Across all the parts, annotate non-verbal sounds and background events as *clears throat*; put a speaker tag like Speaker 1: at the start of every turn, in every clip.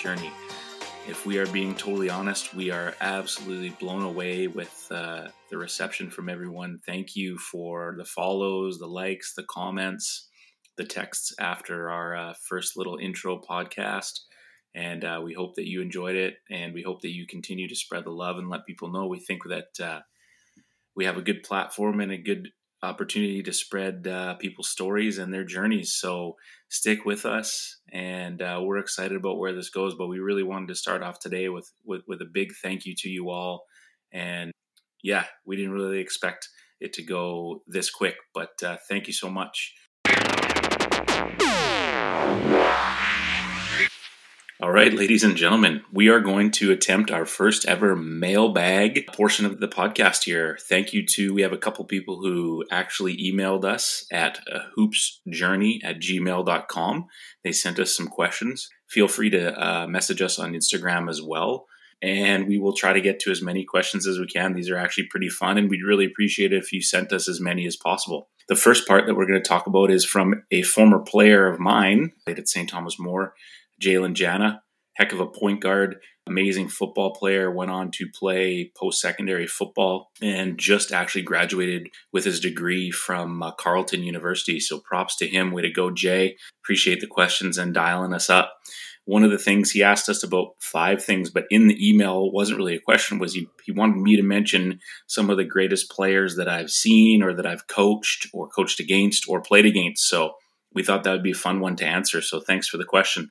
Speaker 1: Journey. If we are being totally honest, we are absolutely blown away with uh, the reception from everyone. Thank you for the follows, the likes, the comments, the texts after our uh, first little intro podcast. And uh, we hope that you enjoyed it, and we hope that you continue to spread the love and let people know. We think that uh, we have a good platform and a good opportunity to spread uh, people's stories and their journeys. So stick with us, and uh, we're excited about where this goes. But we really wanted to start off today with, with with a big thank you to you all. And yeah, we didn't really expect it to go this quick, but uh, thank you so much. All right, ladies and gentlemen, we are going to attempt our first ever mailbag portion of the podcast here. Thank you to, we have a couple people who actually emailed us at uh, hoopsjourney at gmail.com. They sent us some questions. Feel free to uh, message us on Instagram as well. And we will try to get to as many questions as we can. These are actually pretty fun, and we'd really appreciate it if you sent us as many as possible. The first part that we're going to talk about is from a former player of mine at St. Thomas More. Jalen Jana, heck of a point guard, amazing football player, went on to play post secondary football and just actually graduated with his degree from uh, Carleton University. So props to him. Way to go, Jay. Appreciate the questions and dialing us up. One of the things he asked us about five things, but in the email wasn't really a question, was he, he wanted me to mention some of the greatest players that I've seen or that I've coached or coached against or played against. So we thought that would be a fun one to answer. So thanks for the question.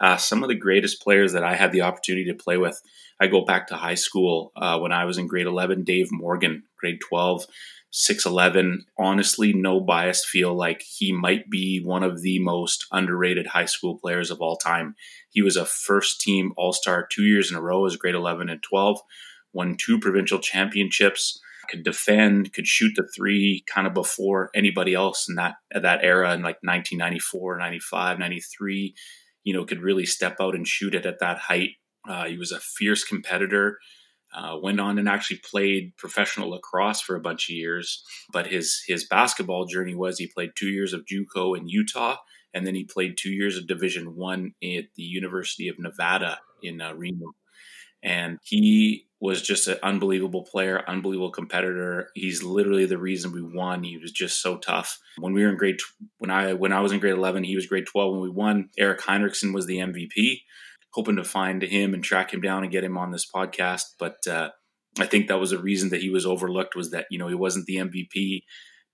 Speaker 1: Uh, some of the greatest players that I had the opportunity to play with, I go back to high school uh, when I was in grade 11, Dave Morgan, grade 12, 6'11. Honestly, no bias, feel like he might be one of the most underrated high school players of all time. He was a first team All Star two years in a row as grade 11 and 12, won two provincial championships could defend, could shoot the three kind of before anybody else in that that era in like 1994, 95, 93 you know, could really step out and shoot it at that height. Uh, he was a fierce competitor. Uh, went on and actually played professional lacrosse for a bunch of years. But his his basketball journey was he played two years of JUCO in Utah, and then he played two years of Division One at the University of Nevada in uh, Reno. And he was just an unbelievable player, unbelievable competitor. He's literally the reason we won. He was just so tough. When we were in grade when I when I was in grade 11, he was grade 12 when we won. Eric Hinrichsen was the MVP. Hoping to find him and track him down and get him on this podcast, but uh, I think that was a reason that he was overlooked was that you know he wasn't the MVP,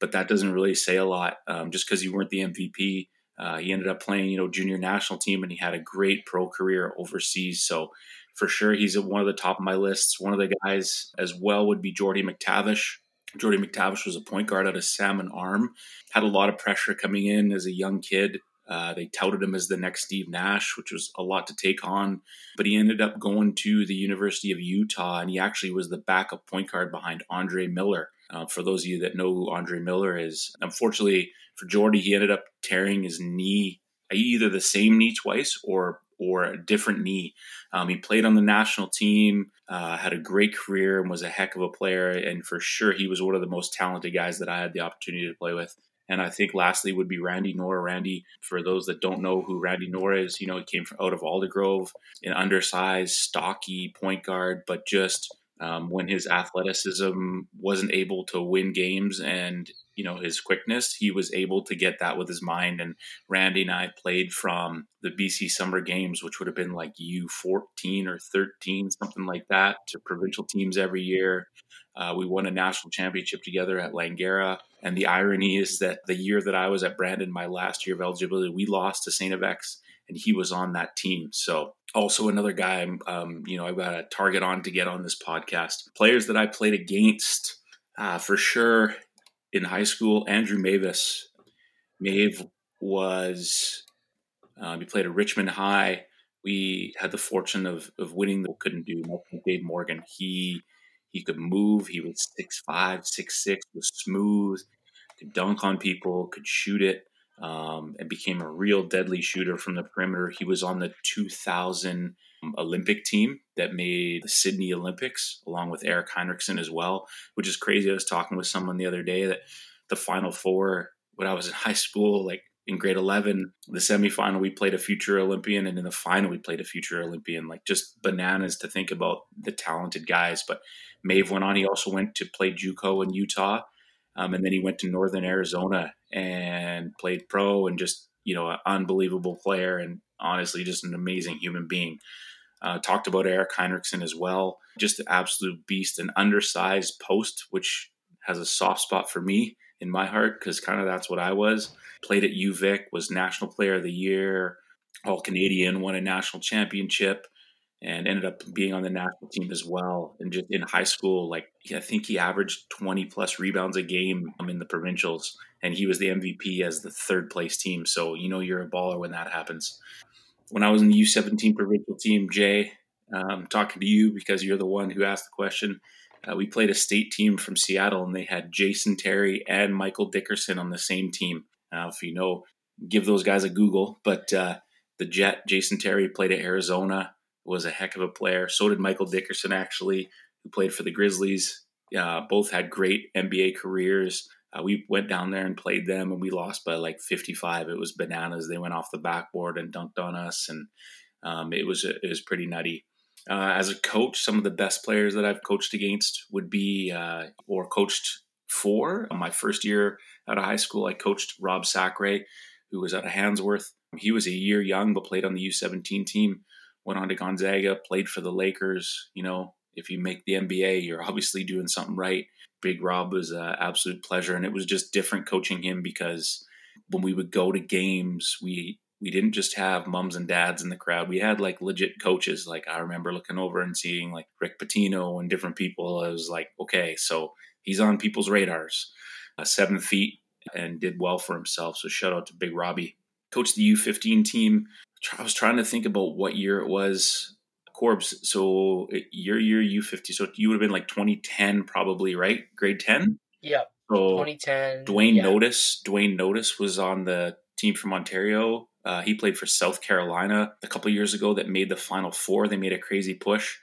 Speaker 1: but that doesn't really say a lot. Um, just because you weren't the MVP, uh, he ended up playing you know junior national team and he had a great pro career overseas. So for sure. He's at one of the top of my lists. One of the guys as well would be Jordy McTavish. Jordy McTavish was a point guard out of Salmon Arm. Had a lot of pressure coming in as a young kid. Uh, they touted him as the next Steve Nash, which was a lot to take on. But he ended up going to the University of Utah, and he actually was the backup point guard behind Andre Miller. Uh, for those of you that know who Andre Miller is, unfortunately for Jordy, he ended up tearing his knee, either the same knee twice or or a different knee. Um, he played on the national team, uh, had a great career, and was a heck of a player. And for sure, he was one of the most talented guys that I had the opportunity to play with. And I think lastly would be Randy Nohr. Randy, for those that don't know who Randy Nohr is, you know, he came from out of Aldergrove, an undersized, stocky point guard, but just um, when his athleticism wasn't able to win games and you know his quickness he was able to get that with his mind and randy and i played from the bc summer games which would have been like u14 or 13 something like that to provincial teams every year uh, we won a national championship together at langara and the irony is that the year that i was at brandon my last year of eligibility we lost to st FX and he was on that team. So also another guy, um, you know, I've got a target on to get on this podcast. Players that I played against, uh, for sure, in high school, Andrew Mavis. Mave was, uh, we played at Richmond High. We had the fortune of, of winning the couldn't do. Dave Morgan. He he could move. He was six five, six six. Was smooth. Could dunk on people. Could shoot it um, and became a real deadly shooter from the perimeter. He was on the 2000 Olympic team that made the Sydney Olympics, along with Eric Hinrichsen as well, which is crazy. I was talking with someone the other day that the Final Four, when I was in *laughs* high school, like in grade 11, the semifinal, we played a future Olympian, and in the final, we played a future Olympian. Like just bananas to think about the talented guys. But Mave went on. He also went to play JUCO in Utah. Um, and then he went to Northern Arizona and played pro and just, you know, an unbelievable player and honestly just an amazing human being. Uh, talked about Eric Hinrichsen as well. Just an absolute beast, an undersized post, which has a soft spot for me in my heart because kind of that's what I was. Played at UVic, was National Player of the Year, All Canadian, won a national championship, and ended up being on the national team as well. And just in high school, like I think he averaged 20 plus rebounds a game in the provincials, and he was the MVP as the third place team. So you know you're a baller when that happens. When I was in the U17 provincial team, Jay, um, talking to you because you're the one who asked the question. Uh, we played a state team from Seattle, and they had Jason Terry and Michael Dickerson on the same team. Now, if you know, give those guys a Google. But uh, the Jet, Jason Terry, played at Arizona, was a heck of a player. So did Michael Dickerson, actually, who played for the Grizzlies. Uh, both had great NBA careers. Uh, we went down there and played them, and we lost by like 55. It was bananas. They went off the backboard and dunked on us, and um, it was it was pretty nutty. Uh, as a coach, some of the best players that I've coached against would be uh, or coached for. My first year out of high school, I coached Rob Sacre, who was out of Handsworth. He was a year young, but played on the U17 team. Went on to Gonzaga, played for the Lakers. You know, if you make the NBA, you're obviously doing something right. Big Rob was an absolute pleasure, and it was just different coaching him because when we would go to games, we we didn't just have mums and dads in the crowd. We had like legit coaches. Like I remember looking over and seeing like Rick Pitino and different people. I was like, okay, so he's on people's radars. Uh, seven feet and did well for himself. So shout out to Big Robbie. Coached the U15 team. I was trying to think about what year it was. Corbs. So your year U50. So you would have been like 2010, probably right? Grade 10.
Speaker 2: Yep.
Speaker 1: So
Speaker 2: 2010.
Speaker 1: Duane
Speaker 2: yeah.
Speaker 1: Notice. Duane Notice was on the team from Ontario. Uh, he played for South Carolina a couple years ago that made the Final Four. They made a crazy push.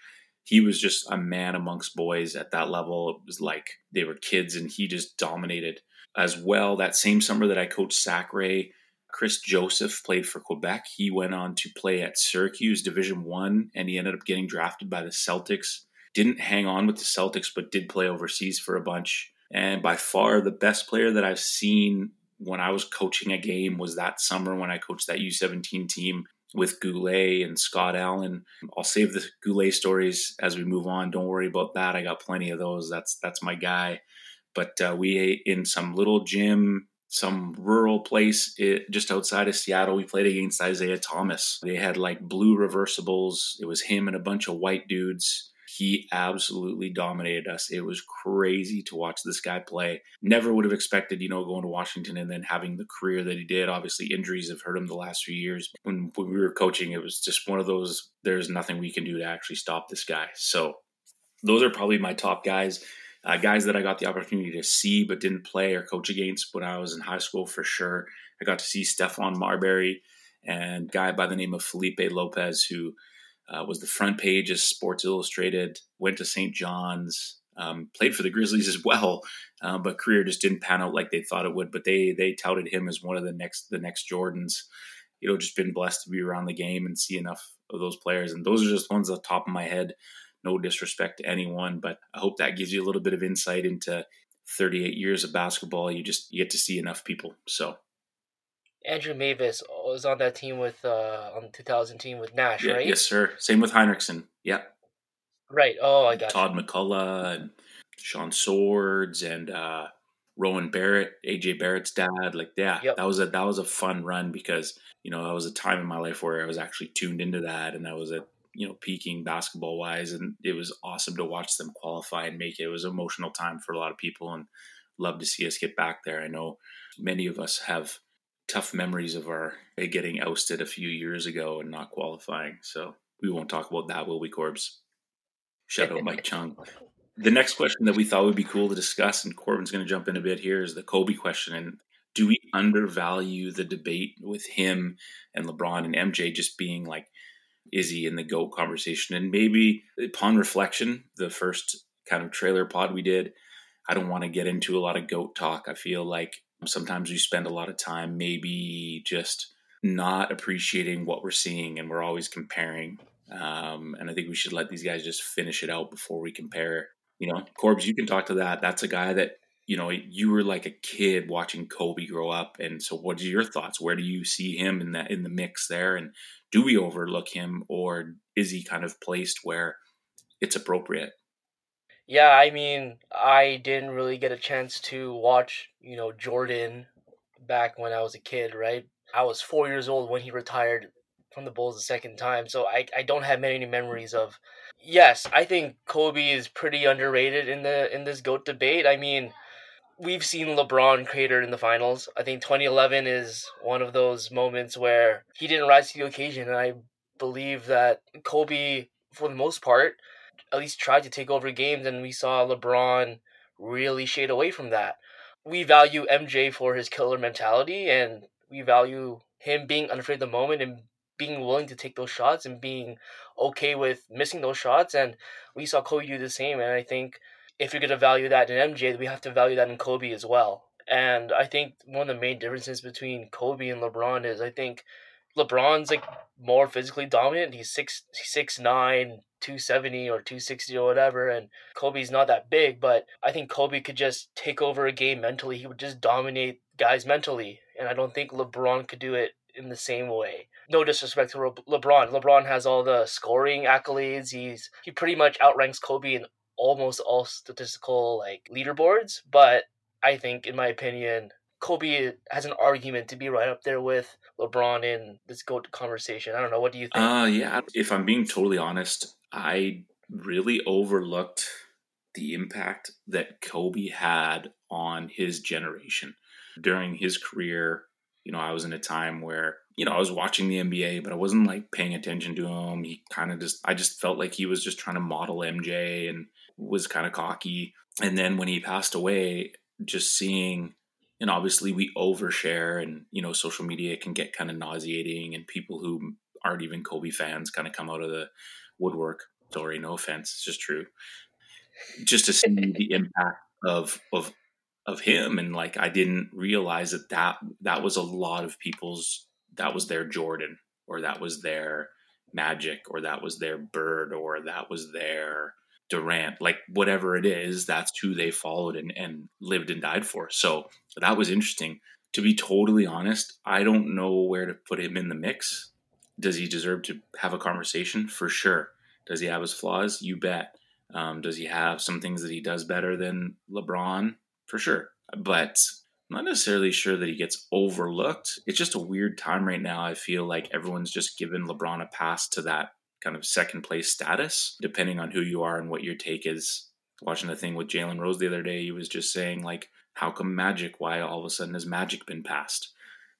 Speaker 1: He was just a man amongst boys at that level. It was like they were kids, and he just dominated as well. That same summer that I coached Sacre, Chris Joseph played for Quebec. He went on to play at Syracuse Division One, and he ended up getting drafted by the Celtics. Didn't hang on with the Celtics, but did play overseas for a bunch. And by far the best player that I've seen when I was coaching a game was that summer when I coached that U17 team with Goulet and Scott Allen. I'll save the Goulet stories as we move on. Don't worry about that. I got plenty of those. That's that's my guy. But uh, we ate in some little gym, some rural place it, just outside of Seattle. We played against Isaiah Thomas. They had like blue reversibles. It was him and a bunch of white dudes he absolutely dominated us. It was crazy to watch this guy play. Never would have expected, you know, going to Washington and then having the career that he did. Obviously, injuries have hurt him the last few years. When, when we were coaching, it was just one of those, there's nothing we can do to actually stop this guy. So those are probably my top guys. Uh, guys that I got the opportunity to see but didn't play or coach against when I was in high school for sure. I got to see Stephon Marbury and guy by the name of Felipe Lopez who uh, was the front page of Sports Illustrated, went to St. John's, um, played for the Grizzlies as well, uh, but career just didn't pan out like they thought it would. But they they touted him as one of the next the next Jordans. You know, just been blessed to be around the game and see enough of those players, and those are just ones off the top of my head. No disrespect to anyone, but I hope that gives you a little bit of insight into 38 years of basketball. You just you get to see enough people. So
Speaker 2: Andrew Mavis was on that team with uh on the 2000 team with Nash,
Speaker 1: yeah,
Speaker 2: right?
Speaker 1: yes, sir. Same with Hinrichsen. Yeah.
Speaker 2: Right. Oh, I got
Speaker 1: Todd MacCulloch and Shawn Swords and uh, Rowan Barrett, AJ Barrett's dad. Like, yeah,
Speaker 2: Yep.
Speaker 1: that was a that was a fun run because you know that was a time in my life where I was actually tuned into that, and that was a you know peaking basketball wise, and it was awesome to watch them qualify and make it. It was an emotional time for a lot of people, and love to see us get back there. I know many of us have tough memories of our eh, getting ousted a few years ago and not qualifying. So we won't talk about that, will we, Corbs? Shout out Mike Chung. The next question that we thought would be cool to discuss, and Corbin's going to jump in a bit here, is the Kobe question. And do we undervalue the debate with him and LeBron and MJ just being like he in the GOAT conversation? And maybe upon reflection, the first kind of trailer pod we did, I don't want to get into a lot of GOAT talk. I feel like sometimes we spend a lot of time maybe just not appreciating what we're seeing and we're always comparing. Um, and I think we should let these guys just finish it out before we compare. You know, Corbs, you can talk to that. That's a guy that you know you were like a kid watching Kobe grow up, and so what are your thoughts? Where do you see him in that in the mix there? And do we overlook him, or is he kind of placed where it's appropriate?
Speaker 2: Yeah, I mean, I didn't really get a chance to watch, you know, Jordan back when I was a kid, right? I was four years old when he retired from the Bulls the second time, so I, I don't have many memories of. Yes, I think Kobe is pretty underrated in the in this goat debate. I mean, we've seen LeBron crater in the finals. I think 2011 is one of those moments where he didn't rise to the occasion, and I believe that Kobe, for the most part, at least tried to take over games, and we saw LeBron really shade away from that. We value MJ for his killer mentality, and we value him being unafraid of the moment and being willing to take those shots and being okay with missing those shots. And we saw Kobe do the same. And I think if you're going to value that in MJ, we have to value that in Kobe as well. And I think one of the main differences between Kobe and LeBron is I think LeBron's like more physically dominant. He's six six nine, 270 or 260 or whatever and Kobe's not that big but I think Kobe could just take over a game mentally he would just dominate guys mentally and I don't think LeBron could do it in the same way no disrespect to LeBron LeBron has all the scoring accolades he's he pretty much outranks Kobe in almost all statistical like leaderboards but I think in my opinion Kobe has an argument to be right up there with LeBron in this GOAT conversation. I don't know. What do you think?
Speaker 1: Uh, yeah. If I'm being totally honest, I really overlooked the impact that Kobe had on his generation during his career. You know, I was in a time where, you know, I was watching the NBA, but I wasn't like paying attention to him. He kind of just, I just felt like he was just trying to model MJ and was kind of cocky. And then when he passed away, just seeing, and obviously we overshare and, you know, social media can get kind of nauseating and people who aren't even Kobe fans kind of come out of the woodwork. Sorry, no offense, it's just true. Just to see the *laughs* impact of of of him, and like I didn't realize that that that was a lot of people's. That was their Jordan, or that was their Magic, or that was their Bird, or that was their Durant, like whatever it is, that's who they followed and, and lived and died for. So that was interesting. To be totally honest, I don't know where to put him in the mix does he deserve to have a conversation? For sure. Does he have his flaws? You bet. Um, does he have some things that he does better than LeBron? For sure. But I'm not necessarily sure that he gets overlooked. It's just a weird time right now. I feel like everyone's just given LeBron a pass to that kind of second place status, depending on who you are and what your take is. Watching the thing with Jalen Rose the other day, he was just saying, like, how come Magic? Why all of a sudden has Magic been passed? *laughs*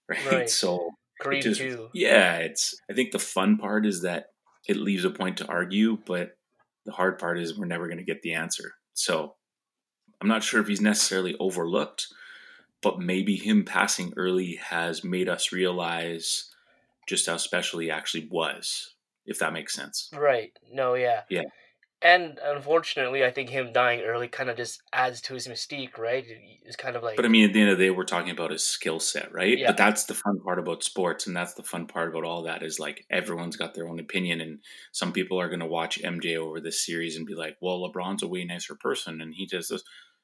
Speaker 1: Right. right. So
Speaker 2: Creed just, too.
Speaker 1: Yeah, it's. I think the fun part is that it leaves a point to argue, but the hard part is we're never going to get the answer. So I'm not sure if he's necessarily overlooked, but maybe him passing early has made us realize just how special he actually was, if that makes sense.
Speaker 2: Right. No, yeah.
Speaker 1: Yeah.
Speaker 2: And unfortunately, I think him dying early kind of just adds to his mystique, right? It's kind of like.
Speaker 1: But I mean, at the end of the day, we're talking about his skill set, right? Yeah. But that's the fun part about sports, and that's the fun part about all that is like everyone's got their own opinion, and some people are going to watch MJ over this series and be like, "Well, LeBron's a way nicer person, and he does this."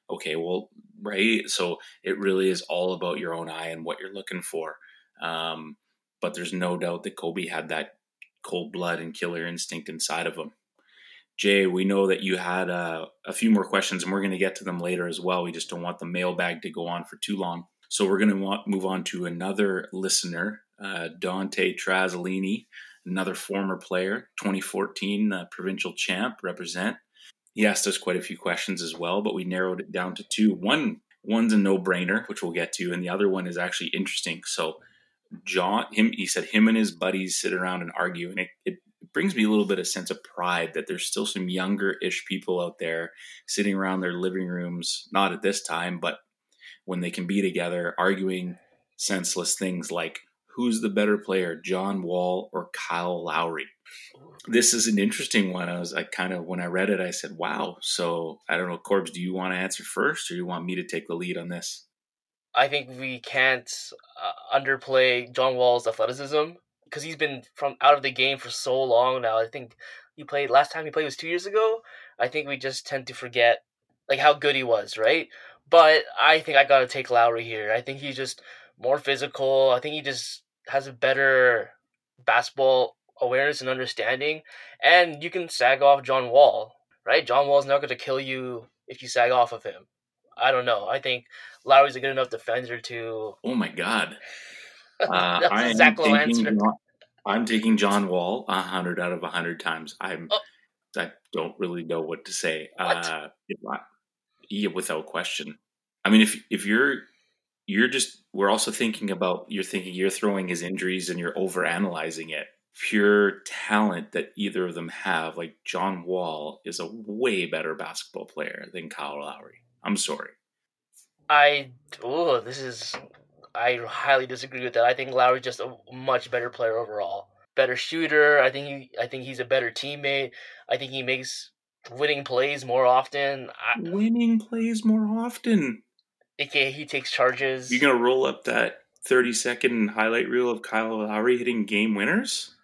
Speaker 1: Okay, well, right. So it really is all about your own eye and what you're looking for. Um, but there's no doubt that Kobe had that cold blood and killer instinct inside of them. Jay, we know that you had uh, a few more questions, and we're going to get to them later as well. We just don't want the mailbag to go on for too long. So we're going to move on to another listener, uh, Dante Trazzolini, another former player, 2014 uh, provincial champ, represent. He asked us quite a few questions as well, but we narrowed it down to two. One, one's a no-brainer, which we'll get to, and the other one is actually interesting. So John, him, he said him and his buddies sit around and argue, and it, it brings me a little bit of sense of pride that there's still some younger-ish people out there sitting around their living rooms, not at this time, but when they can be together arguing senseless things like who's the better player, John Wall or Kyle Lowry? This is an interesting one. I was I kind of when I read it, I said, "Wow." So I don't know, Corbs. Do you want to answer first, or do you want me to take the lead on this?
Speaker 2: I think we can't uh, underplay John Wall's athleticism because he's been from out of the game for so long now. I think he played last time he played was two years ago. I think we just tend to forget like how good he was, right? But I think I gotta take Lowry here. I think he's just more physical. I think he just has a better basketball awareness and understanding. And you can sag off John Wall, right? John Wall's not gonna kill you if you sag off of him. I don't know. I think Lowry's a good enough defender to.
Speaker 1: Oh my god. *laughs* Uh, I am taking I'm taking John Wall hundred out of hundred times. I'm. Oh. I don't really know what to say. What? Uh, I, yeah, without question. I mean, if if you're you're just we're also thinking about you're thinking you're throwing his injuries and you're over analyzing it. Pure talent that either of them have, like John Wall, is a way better basketball player than Kyle Lowry. I'm sorry.
Speaker 2: I oh, this is I highly disagree with that. I think Lowry's just a much better player overall. Better shooter. I think he I think he's a better teammate. I think he makes winning plays more often. I,
Speaker 1: winning plays more often.
Speaker 2: AKA he takes charges.
Speaker 1: You're gonna roll up that 30 second highlight reel of Kyle Lowry hitting game winners?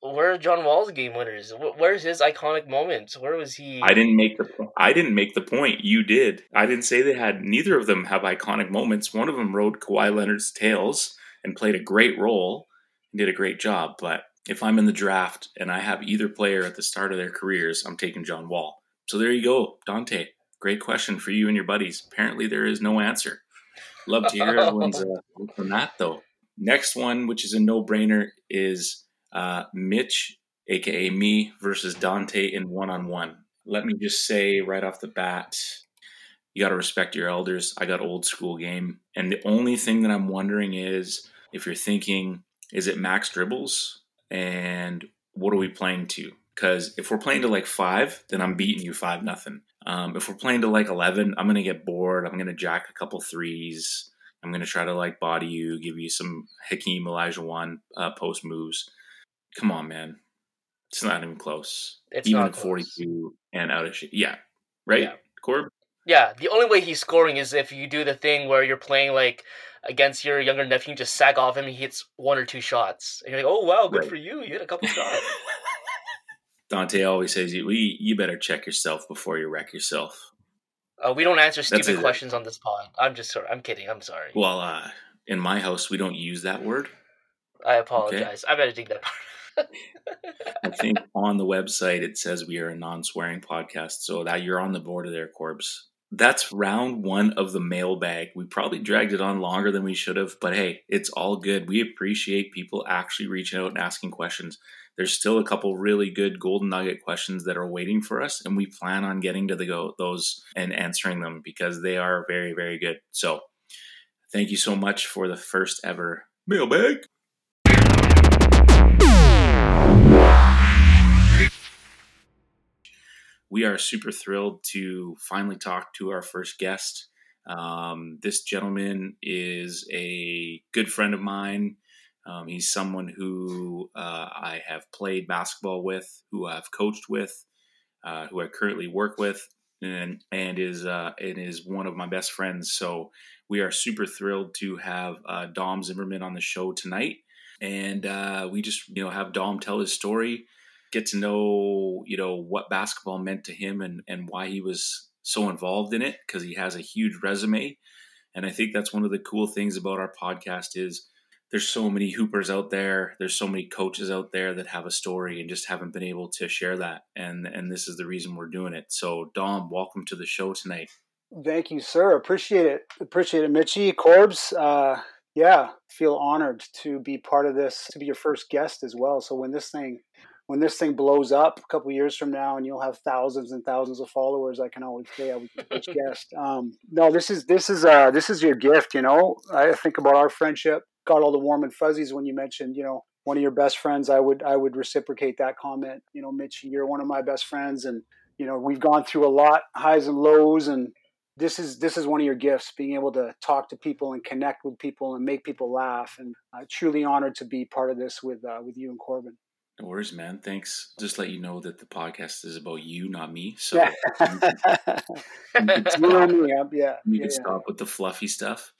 Speaker 2: Where are John Wall's game winners? Where's his iconic moments? Where was he?
Speaker 1: I didn't make the I didn't make the point. You did. I didn't say they had. Neither of them have iconic moments. One of them rode Kawhi Leonard's tails and played a great role and did a great job. But if I'm in the draft and I have either player at the start of their careers, I'm taking John Wall. So there you go, Dante. Great question for you and your buddies. Apparently, there is no answer. Love to hear everyone's uh, on that though. Next one, which is a no-brainer, is uh, Mitch, aka me, versus Dante in one on one. Let me just say right off the bat, you got to respect your elders. I got old school game. And the only thing that I'm wondering is if you're thinking, is it max dribbles? And what are we playing to? Because if we're playing to like five, then I'm beating you five nothing. Um, if we're playing to like 11, I'm going to get bored. I'm going to jack a couple threes. I'm going to try to like body you, give you some Hakeem Olajuwon uh, post moves. Come on, man. It's not even close. It's even 42 and out of shit. Yeah. Right? Yeah. Corb?
Speaker 2: Yeah. The only way he's scoring is if you do the thing where you're playing like against your younger nephew, you just sack off him and he hits one or two shots. And you're like, oh, wow, good right. for you. You hit a couple *laughs* shots.
Speaker 1: Dante always says, you, you better check yourself before you wreck yourself.
Speaker 2: Uh, we don't answer stupid questions on this pod. I'm just sorry. I'm kidding. I'm sorry.
Speaker 1: Well, uh, in my house, we don't use that word.
Speaker 2: I apologize. Okay? I better dig that part.
Speaker 1: I think on the website it says we are a non-swearing podcast, so that you're on the board of their corpse. That's round one of the mailbag. We probably dragged it on longer than we should have, but hey, it's all good. We appreciate people actually reaching out and asking questions. There's still a couple really good golden nugget questions that are waiting for us, and we plan on getting to the go those and answering them because they are very, very good. So, thank you so much for the first ever mailbag. We are super thrilled to finally talk to our first guest. Um, this gentleman is a good friend of mine. Um, he's someone who uh, I have played basketball with, who I've coached with, uh, who I currently work with, and and is uh, and is one of my best friends. So we are super thrilled to have uh, Dom Zimmermann on the show tonight, and uh, we just you know have Dom tell his story get to know you know what basketball meant to him and and why he was so involved in it because he has a huge resume. And i think that's one of the cool things about our podcast is there's so many hoopers out there there's so many coaches out there that have a story and just haven't been able to share that. And and this is the reason we're doing it. So dom welcome to the show tonight.
Speaker 3: Thank you sir. Appreciate it. Appreciate it mitchy corbs uh yeah feel honored to be part of this to be your first guest as well. So when this thing when this thing blows up a couple years from now and you'll have thousands and thousands of followers, I can always say I was first guest. Um, no, this is this is uh, this is your gift. You know, I think about our friendship. Got all the warm and fuzzies when you mentioned, you know, one of your best friends. I would I would reciprocate that comment. You know, Mitch, you're one of my best friends, and you know we've gone through a lot, highs and lows, and this is this is one of your gifts being able to talk to people and connect with people and make people laugh and uh, truly honored to be part of this with uh, with you and corbin
Speaker 1: no worries man thanks just let you know that the podcast is about you not me so yeah.
Speaker 3: you know *laughs* me, yeah
Speaker 1: you
Speaker 3: yeah,
Speaker 1: can stop with the fluffy stuff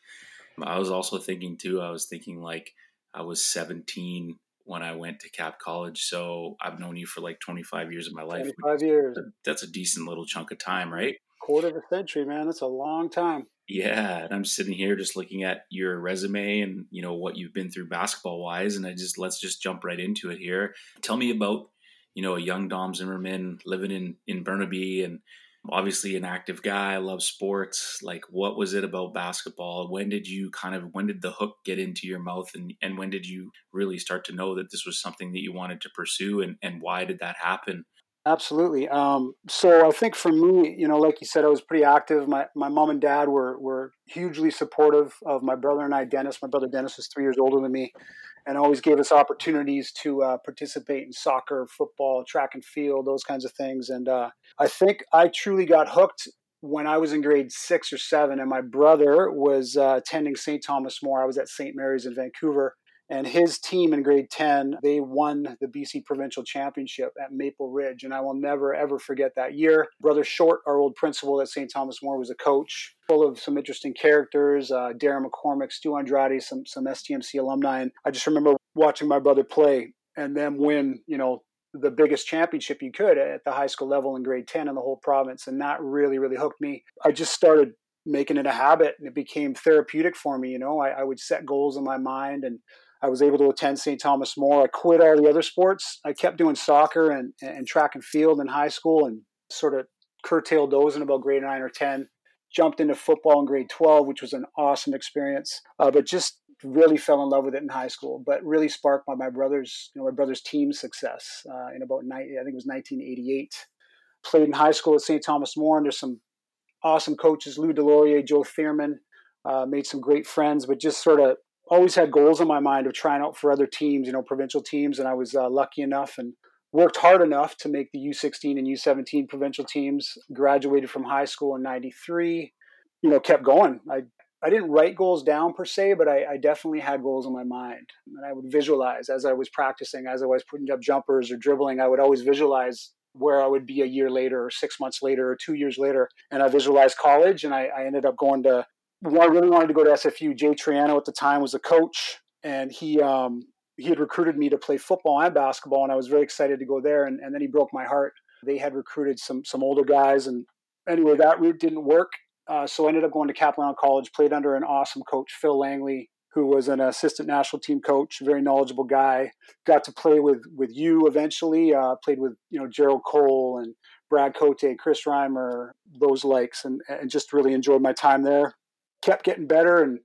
Speaker 1: i was also thinking too i was thinking like i was 17 when I went to Cap College. So I've known you for like 25 years of my life.
Speaker 3: 25 years.
Speaker 1: That's a decent little chunk of time, right?
Speaker 3: Quarter of a century, man. That's a long time.
Speaker 1: Yeah, and I'm sitting here just looking at your resume and you know what you've been through basketball wise, and I just let's just jump right into it here. Tell me about you know a young Dom Zimmermann living in in Burnaby and obviously an active guy, love sports. Like, what was it about basketball? When did you kind of, when did the hook get into your mouth? And, and when did you really start to know that this was something that you wanted to pursue? And, and why did that happen?
Speaker 3: Absolutely. Um, so I think for me, you know, like you said, I was pretty active. My, my mom and dad were, were hugely supportive of my brother and I, Dennis. My brother Dennis is three years older than me and always gave us opportunities to uh, participate in soccer, football, track and field, those kinds of things. And uh, I think I truly got hooked when I was in grade six or seven, and my brother was uh, attending St. Thomas More. I was at St. Mary's in Vancouver, and his team in grade 10 they won the bc provincial championship at maple ridge and i will never ever forget that year. Brother short our old principal at st thomas more was a coach full of some interesting characters uh, darren mccormick stu andrade some, some stmc alumni and i just remember watching my brother play and then win you know the biggest championship you could at the high school level in grade 10 in the whole province and that really really hooked me. I just started making it a habit and it became therapeutic for me you know? I, I would set goals in my mind and I was able to attend St. Thomas More. I quit all the other sports. I kept doing soccer and, and track and field in high school and sort of curtailed those in about grade nine or 10. Jumped into football in grade 12, which was an awesome experience, uh, but just really fell in love with it in high school. But really sparked by my brother's, you know, my brother's team success uh, in about 90, I think it was 1988. Played in high school at St. Thomas More under some awesome coaches, Lou Delorier, Joe Thierman. Uh, made some great friends, but just sort of always had goals in my mind of trying out for other teams, you know, provincial teams, and I was uh, lucky enough and worked hard enough to make the U16 and U17 provincial teams. Graduated from high school in '93. You know, kept going. I I didn't write goals down per se, but I, I, definitely had goals in my mind, and I would visualize as I was practicing, as I was putting up jumpers or dribbling. I would always visualize where I would be a year later, or six months later, or two years later, and I visualized college, and I, I ended up going to I really wanted to go to SFU. Jay Triano at the time was a coach, and he um, he had recruited me to play football and basketball, and I was very excited to go there. And, and then he broke my heart. They had recruited some some older guys, and anyway, that route didn't work. Uh, so I ended up going to Capilano College. Played under an awesome coach, Phil Langley, who was an assistant national team coach, very knowledgeable guy. Got to play with with you eventually. Uh, played with you know Gerald Cole and Brad Cote, Chris Reimer, those likes, and, and just really enjoyed my time there kept getting better and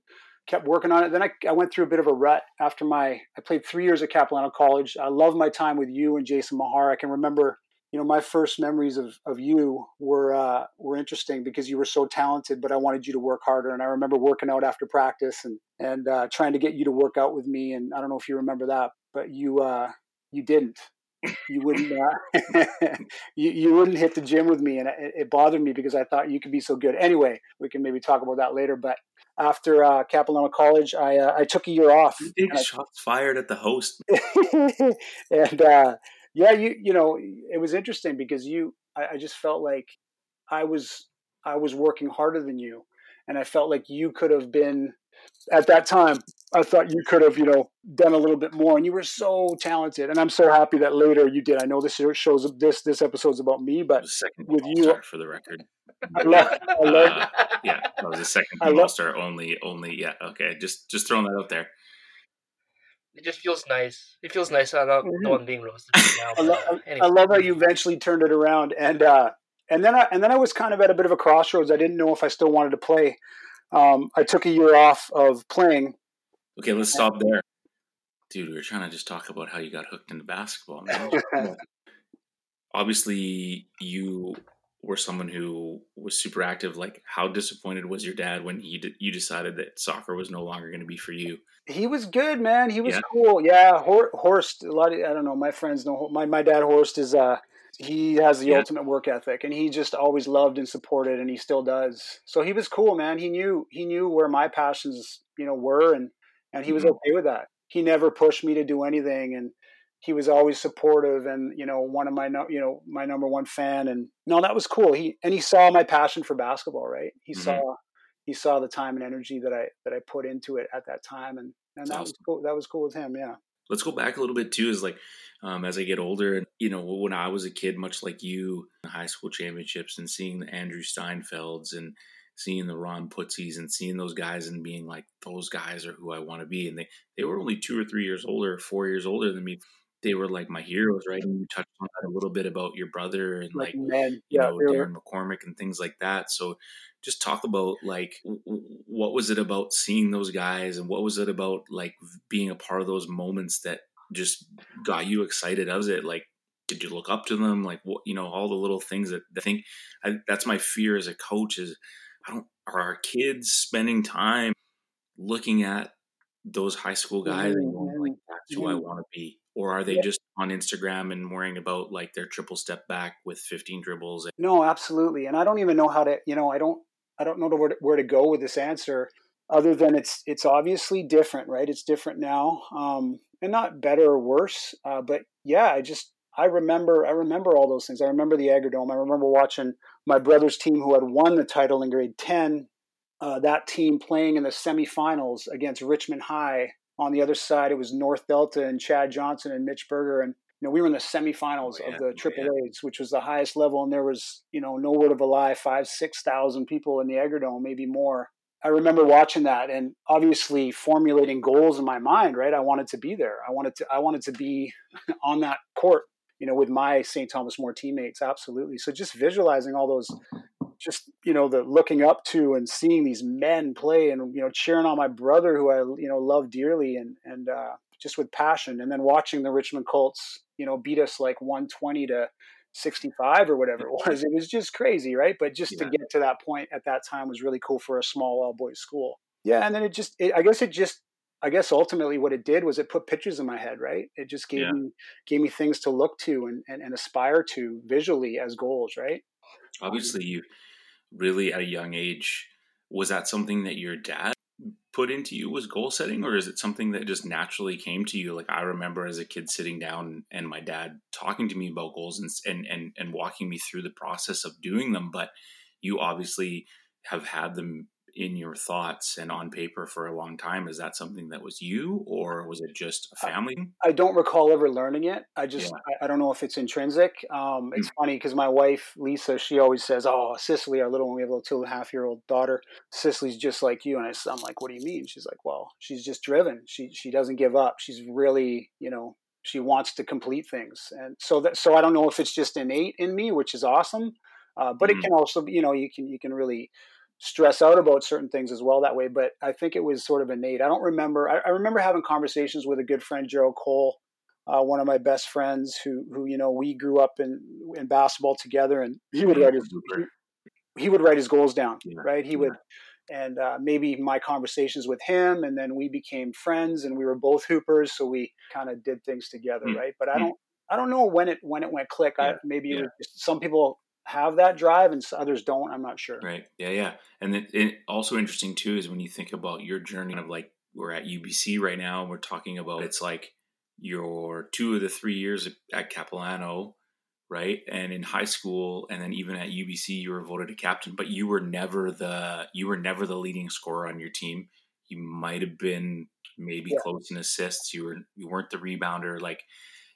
Speaker 3: kept working on it. Then I, I went through a bit of a rut after my, I played three years at Capilano College. I love my time with you and Jason Mahar. I can remember, you know, my first memories of, of you were, uh, were interesting because you were so talented, but I wanted you to work harder. And I remember working out after practice and, and, uh, trying to get you to work out with me. And I don't know if you remember that, but you, uh, you didn't you wouldn't uh, *laughs* you, you wouldn't hit the gym with me and it, it, bothered me because i thought you could be so good. Anyway we can maybe talk about that later but after uh, capilano college i uh, i took a year off
Speaker 1: big shots I, fired at the host. *laughs*
Speaker 3: And uh, yeah you you know it was interesting because you I, I just felt like i was i was working harder than you and i felt like you could have been at that time, I thought you could have, you know, done a little bit more, and you were so talented. And I'm so happy that later you did. I know this shows this this episode's about me, but with you,
Speaker 1: for the record,
Speaker 3: I love, I love
Speaker 1: uh, yeah, that was the second All Star. Only, only, yeah, okay, just just throwing that out there.
Speaker 2: It just feels nice. It feels nice. I'm not mm-hmm. the one being roasted now.
Speaker 3: I, love, anyway. I love how you eventually turned it around, and uh, and then I, and then I was kind of at a bit of a crossroads. I didn't know if I still wanted to play um, I took a year off of playing.
Speaker 1: Okay, let's stop there. Dude, we were trying to just talk about how you got hooked into basketball. *laughs* Obviously, you were someone who was super active. Like, how disappointed was your dad when he d- you decided that soccer was no longer going to be for you?
Speaker 3: He was good, man. He was yeah. cool. Yeah, Hor- Horst. A lot of I don't know. My friends know my my dad Horst is uh he has the
Speaker 1: Yeah.
Speaker 3: ultimate work ethic and he just always loved and supported and he still does so he was cool man he knew he knew where my passions you know were and and he was
Speaker 1: Mhm.
Speaker 3: okay with that he never pushed me to do anything and he was always supportive and you know one of my you know my number one fan and no that was cool he and he saw my passion for basketball right he
Speaker 1: Mhm.
Speaker 3: saw he saw the time and energy that i that i put into it at that time and and
Speaker 1: That's
Speaker 3: that was cool that was cool with him yeah
Speaker 1: let's go back a little bit too is like um, as i get older and you know when i was a kid much like you the high school championships and seeing the andrew steinfelds and seeing the ron putzies and seeing those guys and being like those guys are who i want to be and they they were only two or three years older four years older than me they were like my heroes right and you touched on that a little bit about your brother and
Speaker 3: like,
Speaker 1: like you
Speaker 3: yeah
Speaker 1: know Darren McCormick and things like that. So just talk about like what was it about seeing those guys and what was it about like being a part of those moments that just got you excited? Was it like did you look up to them? Like what you know all the little things that I think I, that's my fear as a coach is I don't are our kids spending time looking at those high school guys and going like that's who I
Speaker 3: Mhm.
Speaker 1: want to be or are they
Speaker 3: Yeah.
Speaker 1: just on Instagram and worrying about like their triple step back with 15 dribbles
Speaker 3: No, absolutely. And I don't even know how to, you know, I don't, I don't know where to, where to go with this answer, other than it's, it's obviously different, right? It's different now, um, and not better or worse. Uh, but yeah, I just, I remember, I remember all those things. I remember the Agrodome. I remember watching my brother's team who had won the title in grade ten. Uh, that team playing in the semifinals against Richmond High. On the other side, it was North Delta and Chad Johnson and Mitch Berger, and you know, we were in the semifinals
Speaker 1: Oh, yeah.
Speaker 3: of the
Speaker 1: Oh,
Speaker 3: Triple
Speaker 1: yeah.
Speaker 3: A's, which was the highest level, and there was, you know, no word of a lie, five, six thousand people in the Agrodome, maybe more. I remember watching that and obviously formulating goals in my mind. Right, I wanted to be there. I wanted to. I wanted to be *laughs* on that court, you know, with my St. Thomas More teammates. Absolutely. So just visualizing all those, just you know, the looking up to and seeing these men play, and you know, cheering on my brother who I you know love dearly, and and uh, just with passion, and then watching the Richmond Colts, you know, beat us like one twenty to. 65 or whatever it was. It was just crazy, right? But just to get to that point at that time was really cool for a small all boys school. Yeah, and then it just, it, I guess it just, I guess ultimately what it did was it put pictures in my head, right? It just gave
Speaker 1: Yeah.
Speaker 3: me gave me things to look to and, and, and aspire to visually as goals, right?
Speaker 1: Um, obviously you really at a young age was that something that your dad put into you was goal setting or is it something that just naturally came to you like i remember as a kid sitting down and my dad talking to me about goals and and and, and walking me through the process of doing them but you obviously have had them in your thoughts and on paper for a long time is that something that was you or was it just a family thing?
Speaker 3: I don't recall ever learning it. I just,
Speaker 1: Yeah.
Speaker 3: I, I don't know if it's intrinsic. Um, it's funny because my wife, Lisa, she always says, Oh, Cicely, our little one, we have a little two and a half year old daughter. Cicely's just like you. And I'm like, What do you mean? She's like, Well, she's just driven. She, she doesn't give up. She's really, you know, she wants to complete things. And so that, so I don't know if it's just innate in me, which is awesome. Uh, but
Speaker 1: Mhm.
Speaker 3: it can also be, you know, you can, you can really, stress out about certain things as well that way. But I think it was sort of innate. I don't remember. I, I remember having conversations with a good friend, Gerald Cole, uh, one of my best friends, who who you know we grew up in in basketball together, and he would write his he, he would write his goals down,
Speaker 1: Yeah,
Speaker 3: right? He
Speaker 1: yeah.
Speaker 3: would. And uh, maybe my conversations with him, and then we became friends, and we were both hoopers, so we kind of did things together,
Speaker 1: Mm.
Speaker 3: right? But I
Speaker 1: Mm.
Speaker 3: don't, I don't know when it when it went click. I,
Speaker 1: Yeah,
Speaker 3: maybe it was just, some people have that drive, and others don't. I'm not sure.
Speaker 1: Right. Yeah, yeah. And then it also interesting too is when you think about your journey of like we're at UBC right now and we're talking about it's like your two of the three years at Capilano, right? And in high school and then even at UBC you were voted a captain, but you were never the you were never the leading scorer on your team. You might have been maybe
Speaker 3: Yeah.
Speaker 1: close in assists. You were you weren't the rebounder. Like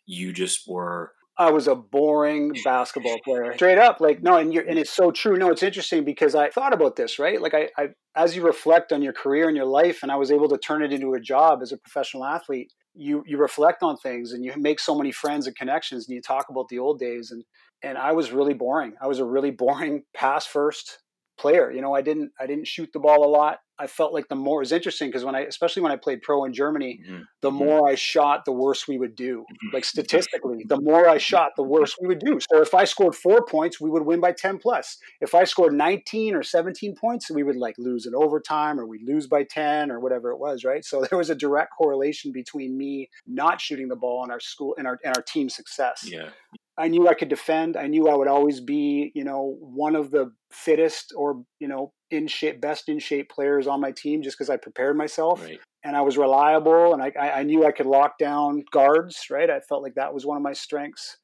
Speaker 1: you just were
Speaker 3: I was a boring basketball player, straight up. Like no, and you're and it's so true. No, it's interesting because I thought about this, right? Like I, I, as you reflect on your career and your life, and I was able to turn it into a job as a professional athlete. You you reflect on things and you make so many friends and connections, and you talk about the old days. And and I was really boring. I was a really *laughs* boring pass first player. You know, I didn't I didn't shoot the ball a lot. I felt like the more it was interesting because when I, especially when I played pro in Germany,
Speaker 1: Mhm.
Speaker 3: the
Speaker 1: Mhm.
Speaker 3: more I shot, the worse we would do.
Speaker 1: Mhm.
Speaker 3: Like statistically, the more I shot, the worse we would do. So if I scored four points, we would win by 10 plus. If I scored 19 or 17 points, we would like lose in overtime or we'd lose by 10 or whatever it was, right? So *laughs* there was a direct correlation between me not shooting the ball and our school and our and our team success.
Speaker 1: yeah.
Speaker 3: I knew I could defend. I knew I would always be, you know, one of the fittest or, you know, in shape, best in shape players on my team just because I prepared myself
Speaker 1: Right.
Speaker 3: and I was reliable and I, I, knew I could lock down guards, right? I felt like that was one of my strengths.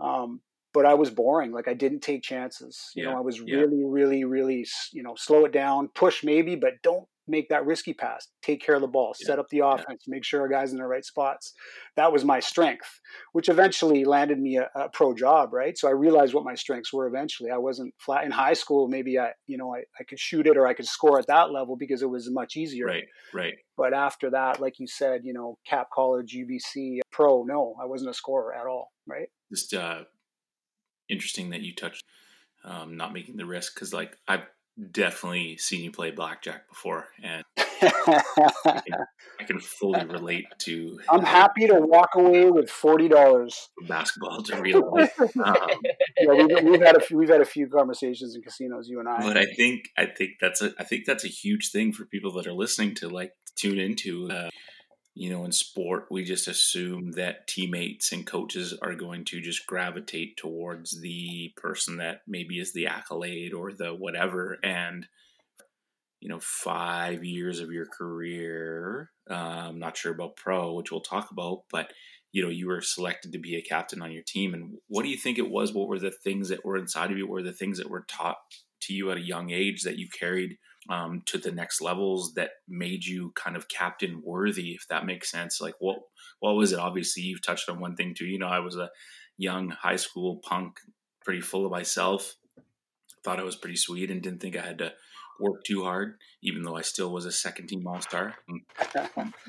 Speaker 3: Um, but I was boring. Like I didn't take chances. You
Speaker 1: Yeah,
Speaker 3: know, I was
Speaker 1: yeah.
Speaker 3: really, really, really, you know, slow it down, push maybe, but don't make that risky pass. Take care of the ball,
Speaker 1: Yeah,
Speaker 3: set up the offense, make sure our guys in the right spots. That was my strength, which eventually landed me a, a pro job, right? So I realized what my strengths were eventually. I wasn't flat in high school. Maybe I, you know, I, I could shoot it or I could score at that level because it was much easier.
Speaker 1: Right. Right.
Speaker 3: But after that, like you said, you know, Cap College, UBC, pro, no, I wasn't a scorer at all, right?
Speaker 1: Just uh, interesting that you touched um, not making the risk because, like, I've definitely seen you play blackjack before, and I can fully relate to. *laughs*
Speaker 3: I'm happy to walk away with forty dollars. *laughs*
Speaker 1: basketball to real life. Um, *laughs*
Speaker 3: Yeah, we've, we've had a few, we've had a few conversations in casinos, you and I.
Speaker 1: but I think I think that's a I think that's a huge thing for people that are listening to like tune into. Uh, you know, in sport, we just assume that teammates and coaches are going to just gravitate towards the person that maybe is the accolade or the whatever. And you know, five years of your career, um, not sure about pro, which we'll talk about, but you know, you were selected to be a captain on your team. And what do you think it was? What were the things that were inside of you? What were the things that were taught to you at a young age that you carried um, to the next levels that made you kind of captain worthy, if that makes sense? Like what what was it? Obviously, you've touched on one thing too. You know, I was a young high school punk, pretty full of myself. Thought I was pretty sweet and didn't think I had to work too hard, even though I still was a second team all star.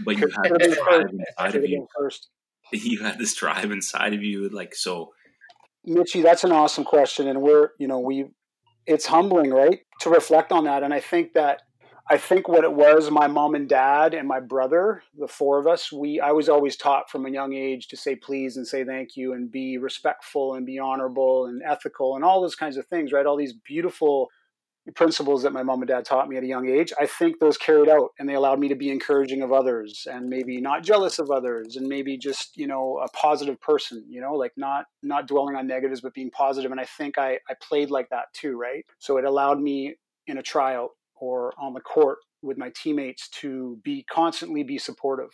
Speaker 1: But you had this drive inside of you.
Speaker 3: first. *laughs*
Speaker 1: You had this drive inside of you, like so.
Speaker 3: Mitchy, that's an awesome question, and we're you know we, it's humbling, right, to reflect on that, and I think that I think what it was, my mom and dad and my brother, the four of us, we I was always taught from a young age to say please and say thank you and be respectful and be honorable and ethical and all those kinds of things, right? All these beautiful principles that my mom and dad taught me at a young age. I think those carried out and they allowed me to be encouraging of others and maybe not jealous of others and maybe just, you know, a positive person, you know, like not not dwelling on negatives but being positive and I think I I played like that too, right? So it allowed me in a tryout or on the court with my teammates to be constantly be supportive.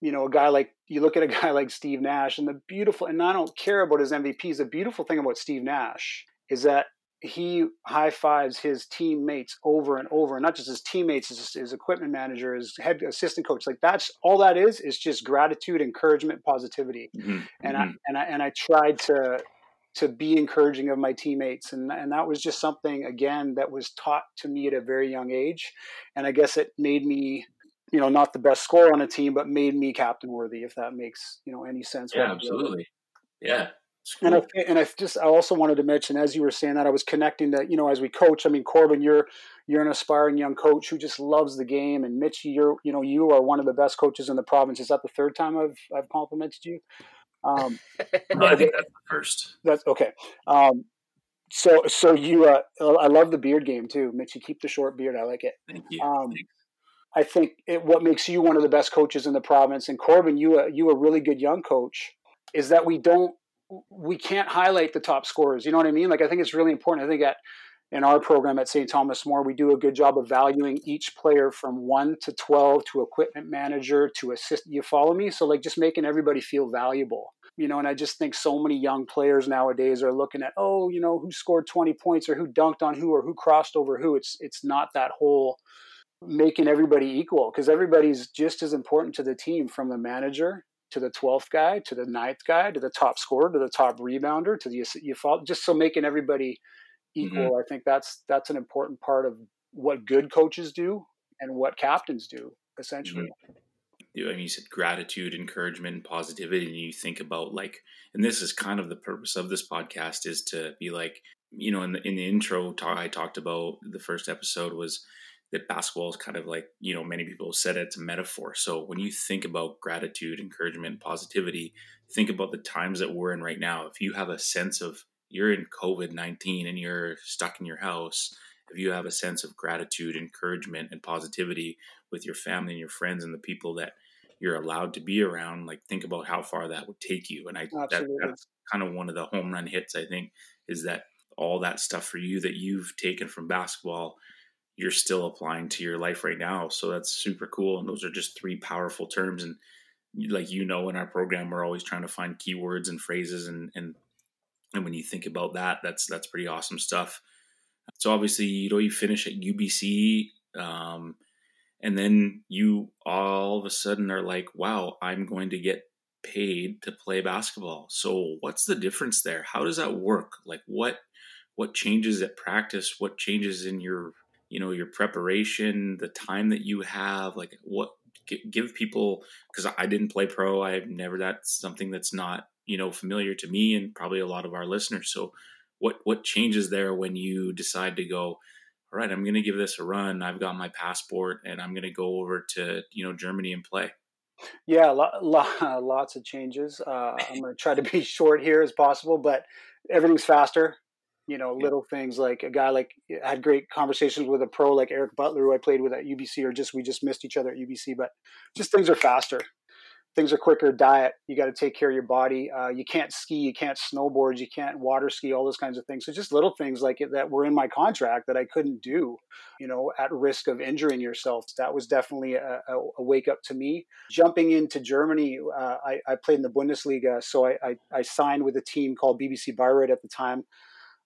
Speaker 3: You know, a guy like you look at a *laughs* guy like Steve Nash and the beautiful and I don't care about his MVPs. The beautiful thing about Steve Nash is that he high fives his teammates over and over, and not just his teammates, his, his equipment manager, his head assistant coach. Like that's all that is is just gratitude, encouragement, positivity.
Speaker 1: Mhm,
Speaker 3: And
Speaker 1: mhm.
Speaker 3: I and I and I tried to to be encouraging of my teammates, and and that was just something again that was taught to me at a very young age, and I guess it made me. You know, not the best scorer on a team, but made me captain worthy. If that makes you know any sense.
Speaker 1: yeah, absolutely. Yeah,
Speaker 3: And I and I just I also wanted to mention as you were saying that I was connecting that you know as we coach I mean Corbin you're you're an aspiring young coach who just loves the game. And Mitch you're you know you are one of the best coaches in the province. Is that the third time I've I've complimented you? Um, *laughs*
Speaker 1: No, I think that's the first.
Speaker 3: that's okay. Um, so so you uh, I love the beard game too Mitch. You keep the short beard. I like it.
Speaker 1: Thank you.
Speaker 3: Um, I think it, what makes you one of the best coaches in the province, and Corbin, you a, you a really good young coach, is that we don't we can't highlight the top scorers. You know what I mean? Like I think it's really important. I think at in our program at St. Thomas More, we do a good job of valuing each player from one to twelve to equipment manager to assist. You follow me? So like just making everybody feel valuable. You know, and I just think so many young players nowadays are looking at, oh, you know, who scored 20 points or who dunked on who or who crossed over who. It's it's not that whole making everybody equal because everybody's just as important to the team from the manager to the 12th guy to the ninth guy to the top scorer to the top rebounder to the you follow, just so making everybody mm-hmm. equal i think that's that's an important part of what good coaches do and what captains do essentially. Mm-hmm.
Speaker 1: You, I mean, you said gratitude, encouragement, and positivity, and you think about like, and this is kind of the purpose of this podcast is to be like, you know, in the in the intro talk, I talked about the first episode was that basketball is kind of like, you know, many people have said it's a metaphor. So when you think about gratitude, encouragement, positivity, think about the times that we're in right now. If you have a sense of you're in COVID nineteen and you're stuck in your house, if you have a sense of gratitude, encouragement, and positivity with your family and your friends and the people that you're allowed to be around, like think about how far that would take you. And I that, that's kind of one of the home run hits I think is that all that stuff for you that you've taken from basketball you're still applying to your life right now. So that's super cool. And those are just three powerful terms. And like you know, in our program, we're always trying to find keywords and phrases, and and and when you think about that, that's that's pretty awesome stuff. So obviously, you know, you finish at UBC, um, and then you all of a sudden are like, "Wow, I'm going to get paid to play basketball." So what's the difference there? How does that work? Like what what changes at practice? What changes in your you know your preparation the time that you have like what give people because i didn't play pro i've never that's something that's not you know familiar to me and probably a lot of our listeners. So what what changes there when you decide to go all right i'm going to give this a run. I've got my passport and i'm going to go over to you know germany and play
Speaker 3: yeah *laughs* lots of changes. Uh, i'm going to try to be *laughs* short here as possible but everything's faster you know, little things like a guy like I had great conversations with a pro like Eric Butler who I played with at UBC or just we just missed each other at UBC, but just things are faster. Things are quicker. Diet, you got to take care of your body. Uh, you can't ski, you can't snowboard, you can't water ski, all those kinds of things. So just little things like it that were in my contract that I couldn't do, you know, at risk of injuring yourself. That was definitely a, a, a wake up to me. Jumping into Germany, uh, I, I, played in the Bundesliga, so I, I, I signed with a team called BBC Bayreuth at the time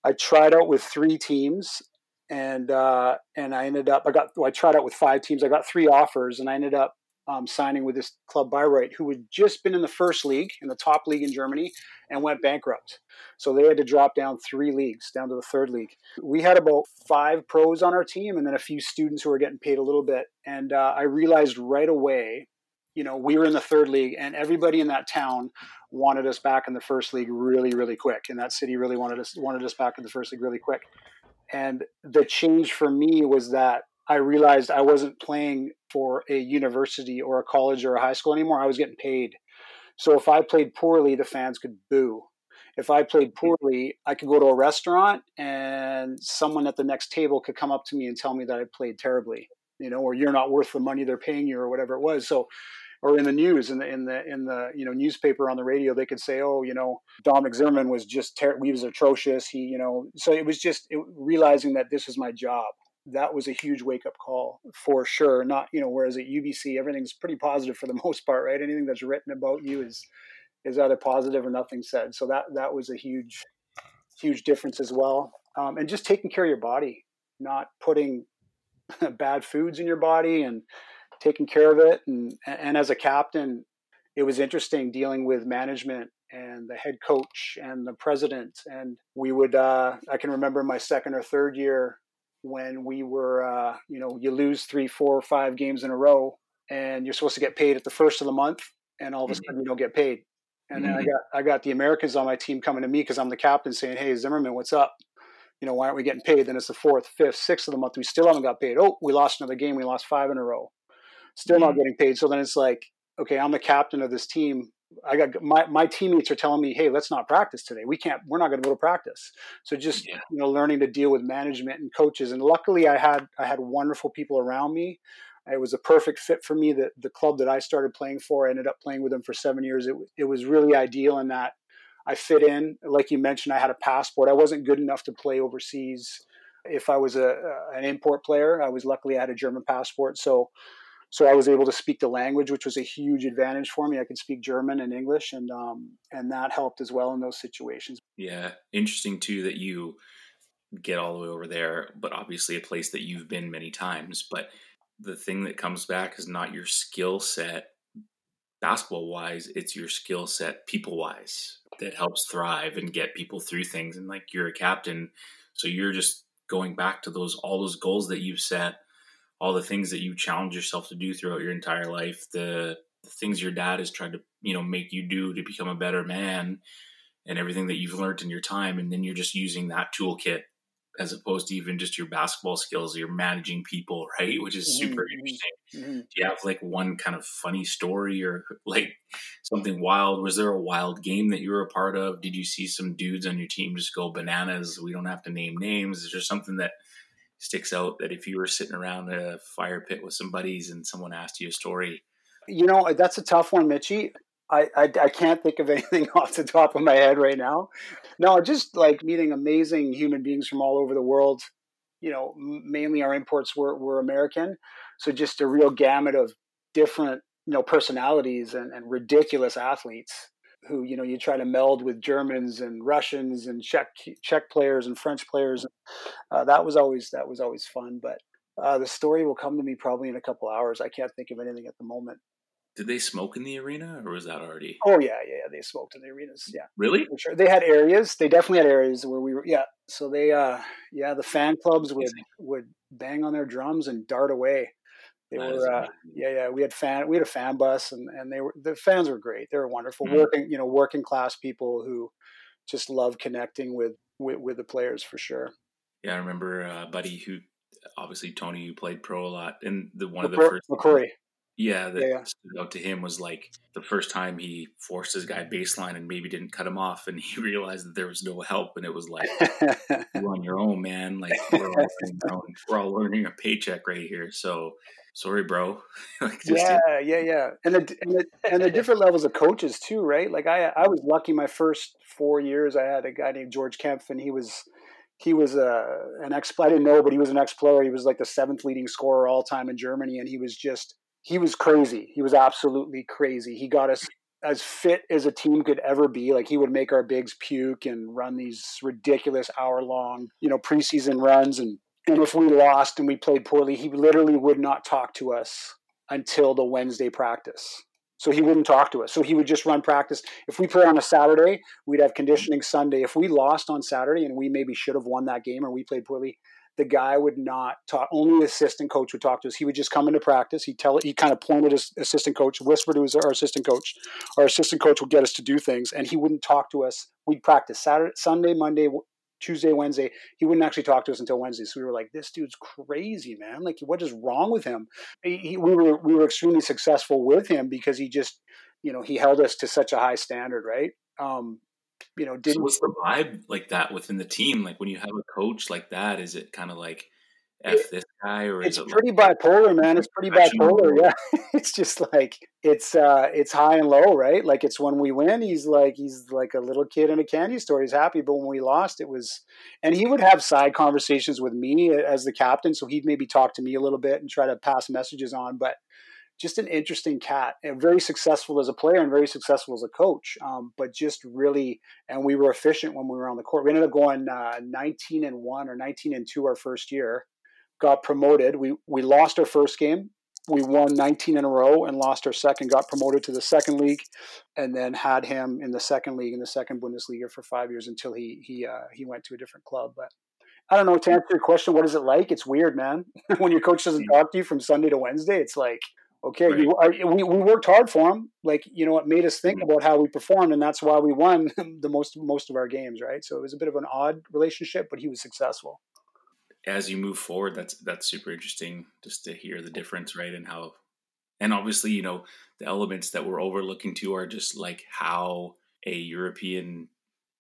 Speaker 3: I tried out with three teams, and uh, and I ended up I got well, I tried out with five teams. I got three offers, and I ended up um, signing with this club Bayreuth, who had just been in the first league, in the top league in Germany, and went bankrupt. So they had to drop down three leagues, down to the third league. We had about five pros on our team, and then a few students who were getting paid a little bit. And uh, I realized right away you know, we were in the third league, and everybody in that town wanted us back in the first league really, really quick. And that city really wanted us wanted us back in the first league really quick. And the change for me was that I realized I wasn't playing for a university or a college or a high school anymore. I was getting paid. So if I played poorly, the fans could boo. If I played mm-hmm. poorly, I could go to a restaurant and someone at the next table could come up to me and tell me that I played terribly, you know, or you're not worth the money they're paying you or whatever it was. So or in the news in the in the in the you know newspaper on the radio they could say oh you know Dominic Zimmermann was just ter- he was atrocious. He you know so it was just it, realizing that this was my job. That was a huge wake up call for sure. Not you know whereas at UBC everything's pretty positive for the *laughs* most part right? Anything that's written about you is is either positive or nothing said. So that that was a huge huge difference as well. Um, and just taking care of your body not putting *laughs* bad foods in your body and taking care of it. And, and as a captain, it was interesting dealing with management and the head coach and the president. And we would, uh, I can remember my second or third year when we were, uh, you know, you lose three, four, five games in a row and you're supposed to get paid at the first of the month. And all of a mm-hmm. sudden you don't get paid. And mm-hmm. then I mm-hmm. got, I got the Americans on my team coming to me because I'm the captain saying, Hey, Zimmermann, what's up? You know, why aren't we getting paid? Then it's the fourth, fifth, sixth of the month. We still haven't got paid. Oh, we lost another game. We lost five in a row still not mm-hmm. getting paid. So then it's like, okay, I'm the captain of this team. I got my, my teammates are telling me, hey, let's not practice today. We can't, we're not going to go to practice. So just, yeah. you know, learning to deal with management and coaches. And luckily I had, I had wonderful people around me. It was a perfect fit for me. That the club that I started playing for, I ended up playing with them for seven years. It, it was really ideal in that I fit in. Like you mentioned, I had a passport. I wasn't good enough to play overseas. If I was a, an import player, I was luckily I had a German passport. So so I was able to speak the language, which was a huge advantage for me. I could speak German and English, and um, and that helped as well in those situations.
Speaker 1: Yeah, interesting too that you get all the way over there, but obviously a place that you've been many times. But the thing that comes back is not your skill set basketball wise; it's your skill set people wise that helps thrive and get people through things. And like you're a captain, so you're just going back to those all those goals that you've set all the things that you challenge yourself to do throughout your entire life, the, the things your dad has tried to, you know, make you do to become a better man and everything that you've learned in your time. And then you're just using that toolkit as opposed to even just your basketball skills. You're managing people, right? Which is super mm-hmm. interesting. Mm-hmm. Do you have like one kind of funny story or like something wild? Was there a wild game that you were a part of? Did you see some dudes on your team just go bananas? We don't have to name names. Is there something that sticks out that if you were sitting around a fire pit with some buddies and someone asked you a story,
Speaker 3: You know, uh, that's a tough one, Mitchy. I, I, I can't think of *laughs* anything off the top of my head right now. No, just like meeting amazing human beings from all over the world. You know, mainly our imports were, were American, so just a real gamut of different you know personalities and, and ridiculous athletes who you know you try to meld with Germans and Russians and Czech Czech players and French players. Uh, that was always that was always fun. But uh, the story will come to me probably in a couple hours. I can't think of anything at the moment.
Speaker 1: Did they smoke in the arena, or was that already?
Speaker 3: Oh yeah, yeah, yeah. They smoked in the arenas. Yeah,
Speaker 1: really?
Speaker 3: For sure. They had areas. They definitely had areas where we were. Yeah. So they, uh, yeah, the fan clubs would would bang on their drums and dart away. They that were, uh, yeah, yeah. We had fan, we had a fan bus, and and they were the fans were great. They were wonderful, mm-hmm. working, you know, working class people who just love connecting with with, with the players for sure.
Speaker 1: Yeah, I remember a buddy who, obviously Tony, who played pro a lot, and the one of the first
Speaker 3: McCrory.
Speaker 1: Yeah, that yeah, yeah. stood out to him was like the first time he forced his guy baseline and maybe didn't cut him off, and *laughs* he realized that there was no help, and it was like you're *laughs* on your own, man. Like we're all, we're all learning a paycheck right here, so sorry, bro. *laughs*
Speaker 3: like yeah, yeah, yeah, and the, and the and the different levels of coaches too, right? Like I I was lucky my first four years. I had a guy named George Kempf, and he was he was a uh, an ex. I didn't know, but he was an ex player. He was like the seventh leading scorer all time in Germany, and he was just he was crazy. He was absolutely crazy. He got us as fit as a team could ever be. Like he would make our bigs puke and run these ridiculous hour long, you know, preseason runs. And and if we lost and we played poorly, he literally would not talk to us until the Wednesday practice. So he wouldn't talk to us. So he would just run practice. If we played on a Saturday, we'd have conditioning Sunday. If we lost on Saturday and we maybe should have won that game or we played poorly, the guy would not talk. Only the assistant coach would talk to us. He would just come into practice. He'd tell. He kind of pointed his assistant coach, whispered to his, our assistant coach. Our assistant coach would get us to do things, and he wouldn't talk to us. We'd practice Saturday, Sunday, Monday, Tuesday, Wednesday. He wouldn't actually talk to us until Wednesday. So we were like, "This dude's crazy, man! Like, what is wrong with him?" He, he, we were we were extremely successful with him because he just, you know, he held us to such a high standard, right? Um, you know, didn't.
Speaker 1: So what's the vibe like that within the team? Like when you have a coach like that, is it kind of like f this guy, or
Speaker 3: it's
Speaker 1: it
Speaker 3: pretty like bipolar, man? It's pretty bipolar. Yeah, *laughs* it's just like it's uh it's high and low, right? Like it's when we win, he's like he's like a little kid in a candy store. He's happy, but when we lost, it was. And he would have side conversations with me as the captain, so he'd maybe talk to me a little bit and try to pass messages on, but just an interesting cat and very successful as a player and very successful as a coach. Um, but just really, and we were efficient when we were on the court. We ended up going uh, 19 and one or 19 and two our first year. Got promoted. We we lost our first game. We won 19 in a row and lost our second. Got promoted to the second league, and then had him in the second league in the second Bundesliga for five years until he he uh, he went to a different club. But I don't know. To answer your question, what is it like? It's weird, man. *laughs* when your coach doesn't talk to you from Sunday to Wednesday, it's like okay, right. you, we, we worked hard for him. Like, you know, it made us think mm-hmm. about how we performed, and that's why we won *laughs* the most most of our games, right? So it was a bit of an odd relationship, but he was successful.
Speaker 1: As you move forward, that's that's super interesting just to hear the difference, right? And how, and obviously, you know, the elements that we're overlooking too are just like how a European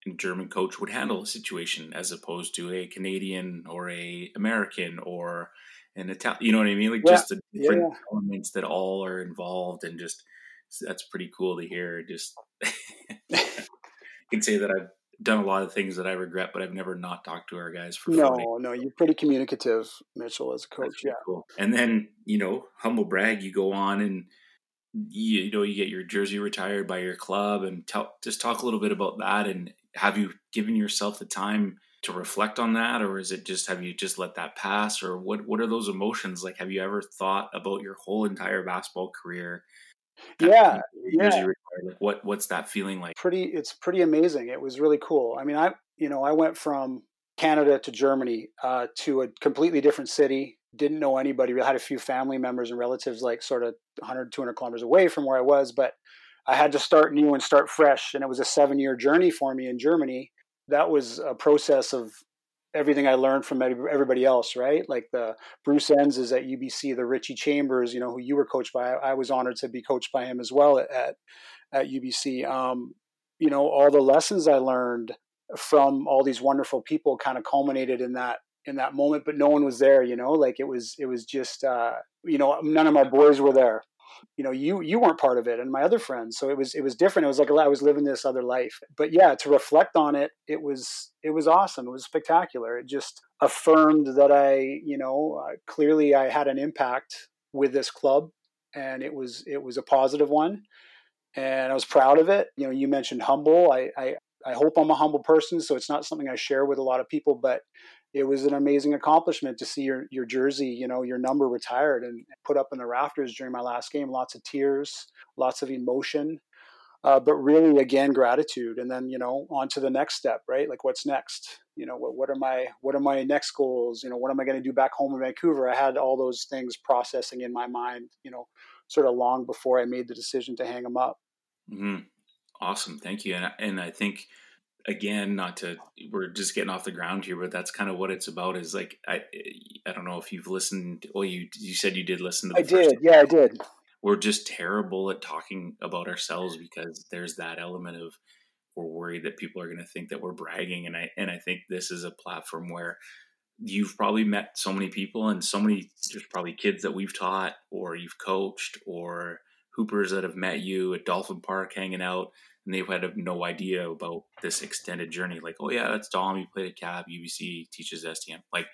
Speaker 1: and German coach would handle a situation as opposed to a Canadian or a American or and Italian. You know what I mean? Like yeah. just the different yeah. elements that all are involved, and just that's pretty cool to hear. Just *laughs* *laughs* I can say that I've done a lot of things that I regret, but I've never not talked to our guys for.
Speaker 3: No, no, you're pretty communicative, Mitchell, as a coach. yeah,
Speaker 1: cool. And then you know, humble brag, you go on and. You, you know, you get your jersey retired by your club, and tell, just talk a little bit about that. And have you given yourself the time to reflect on that or is it just have you just let that pass or what what are those emotions like have you ever thought about your whole entire basketball career
Speaker 3: yeah yeah.
Speaker 1: like what what's that feeling like?
Speaker 3: Pretty it's pretty amazing it was really cool i mean i you know i went from canada to germany uh, to a completely different city didn't know anybody we had a few family members and relatives like sort of 100 200 kilometers away from where i was but i had to start new and start fresh and it was a seven year journey for me in germany that was a process of everything I learned from everybody else, right? Like the Bruce Enns is at UBC, the Richie Chambers, you know, who you were coached by. I, was honored to be coached by him as well at at UBC. Um, you know, all the lessons I learned from all these wonderful people kind of culminated in that in that moment, but no one was there. You know, like it was it was just uh, you know none of my boys were there. You know you you weren't part of it and my other friends so it was it was different. It was like i was living this other life. But yeah to reflect on it it was it was awesome. It was spectacular. It just affirmed that i you know uh, clearly i had an impact with this club and it was it was a positive one. And i was proud of it. You know you mentioned humble. I i I hope I'm a humble person, so it's not something I share with a lot of people, but it was an amazing accomplishment to see your your jersey, you know, your number retired and put up in the rafters during my last game. Lots of tears, lots of emotion, uh, but really again gratitude. And then you know on to the next step, right? Like what's next? You know, what what are my what are my next goals? You know, what am I going to do back home in Vancouver? I had all those things processing in my mind, you know, sort of long before I made the decision to hang them up.
Speaker 1: Mm-hmm. Awesome, thank you. And and I think again, not to we're just getting off the ground here, but that's kind of what it's about. Is like I I don't know if you've listened. Well, you you said you did listen to.
Speaker 3: I did. Yeah, I did.
Speaker 1: We're just terrible at talking about ourselves because there's that element of we're worried that people are going to think that we're bragging, and I and I think this is a platform where you've probably met so many people and so many there's probably kids that we've taught or you've coached or hoopers that have met you at Dolphin Park hanging out and they had no idea about this extended journey. Like, oh yeah, that's Dom. He played at Cap, UBC, teaches STM. Like,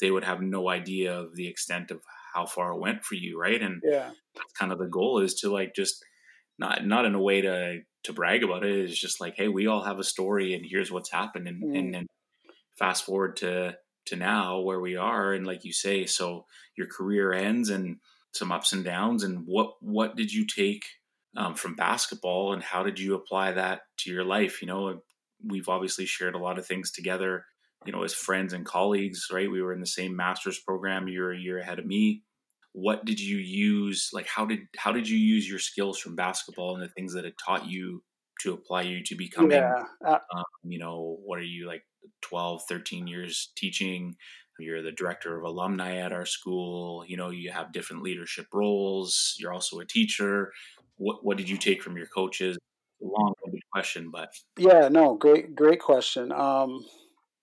Speaker 1: they would have no idea of the extent of how far it went for you, right? And
Speaker 3: yeah,
Speaker 1: that's kind of the goal is to like just not not in a way to to brag about it. It's just like, hey, we all have a story, and here's what's happened, and mm. and then fast forward to to now where we are, and like you say, so your career ends and some ups and downs, and what what did you take? Um, from basketball and how did you apply that to your life? You know we've obviously shared a lot of things together you know as friends and colleagues right? We were in the same master's program you're a year ahead of me. What did you use like how did how did you use your skills from basketball and the things that it taught you to apply you to becoming yeah. uh, um, you know what are you like 12 13 years teaching? You're the director of alumni at our school you know you have different leadership roles you're also a teacher what what did you take from your coaches? Long question, but
Speaker 3: yeah, no, great great question. Um,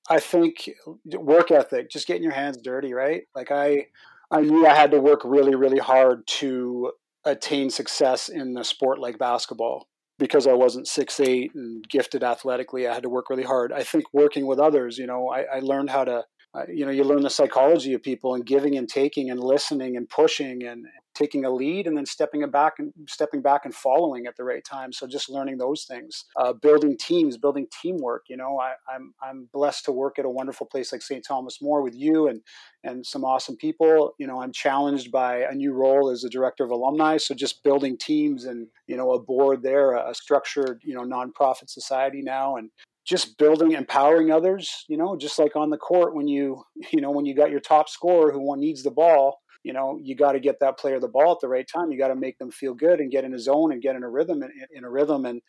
Speaker 3: I think work ethic, just getting your hands dirty, right? Like I I knew I had to work really really hard to attain success in a sport like basketball because I wasn't six eight and gifted athletically. I had to work really hard. I think working with others, you know, I, I learned how to uh, you know you learn the psychology of people and giving and taking and listening and pushing and taking a lead and then stepping back and stepping back and following at the right time. So just learning those things uh, building teams building teamwork you know I, am I'm, I'm blessed to work at a wonderful place like st thomas more with you and and some awesome people. You know i'm challenged by a new role as a director of alumni. So just building teams and you know a board there a structured you know nonprofit society now and just building empowering others you know just like on the court when you *laughs* you know when you got your top scorer who needs the ball you know you got to get that player the ball at the right time. You got to make them feel good and get in a zone and get in a rhythm in, in a rhythm. And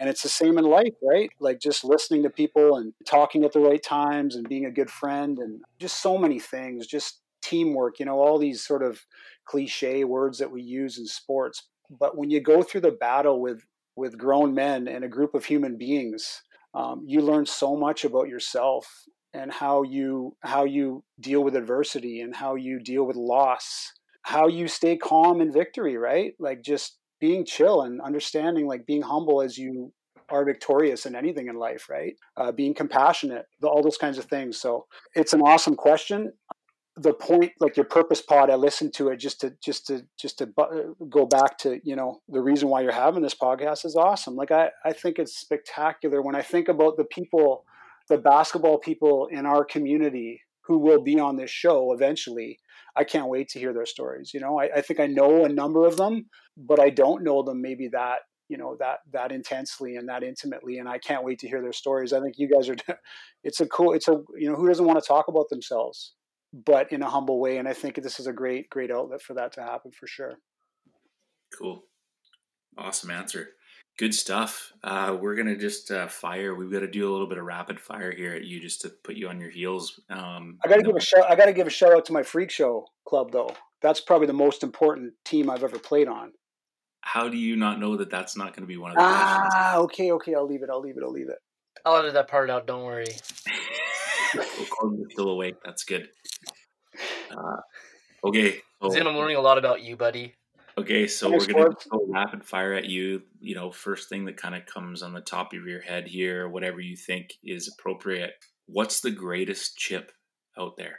Speaker 3: and it's the same in life right? Like just listening to people and talking at the right times and being a good friend and just so many things just teamwork you know all these sort of cliche words that we use in sports. But when you go through the battle with with grown men and a group of human beings um, you learn so much about yourself and how you how you deal with adversity and how you deal with loss how you stay calm in victory right? Like just being chill and understanding like being humble as you are victorious in anything in life right? Uh, being compassionate all those kinds of things. So it's an awesome question. The point like your purpose pod i listened to it just to just to just to go back to you know the reason why you're having this podcast is awesome. Like i i think it's spectacular. When i think about the people the basketball people in our community who will be on this show eventually i can't wait to hear their stories you know I, I think i know a number of them but i don't know them maybe that you know that that intensely and that intimately and i can't wait to hear their stories i think you guys are *laughs* it's a cool it's a you know who doesn't want to talk about themselves but in a humble way. And I think this is a great, great outlet for that to happen for sure.
Speaker 1: Cool. Awesome answer. Good stuff. Uh, we're gonna just uh, fire. We've got to do a little bit of rapid fire here at you, just to put you on your heels. Um,
Speaker 3: I got to give a shout. I got to give a shout out to my freak show club, though. That's probably the most important team I've ever played on.
Speaker 1: How do you not know that that's not going to be one of the
Speaker 3: ah, questions? Ah, okay, okay. I'll leave it. I'll leave it. I'll leave it.
Speaker 2: I'll edit that part out. Don't worry. *laughs*
Speaker 1: still awake. That's good. Uh, okay.
Speaker 2: So, Zin, I'm learning a lot about you, buddy.
Speaker 1: Okay, so we're gonna go rapid fire at you. You know, first thing that kind of comes on the top of your head here, whatever you think is appropriate. What's the greatest chip out there?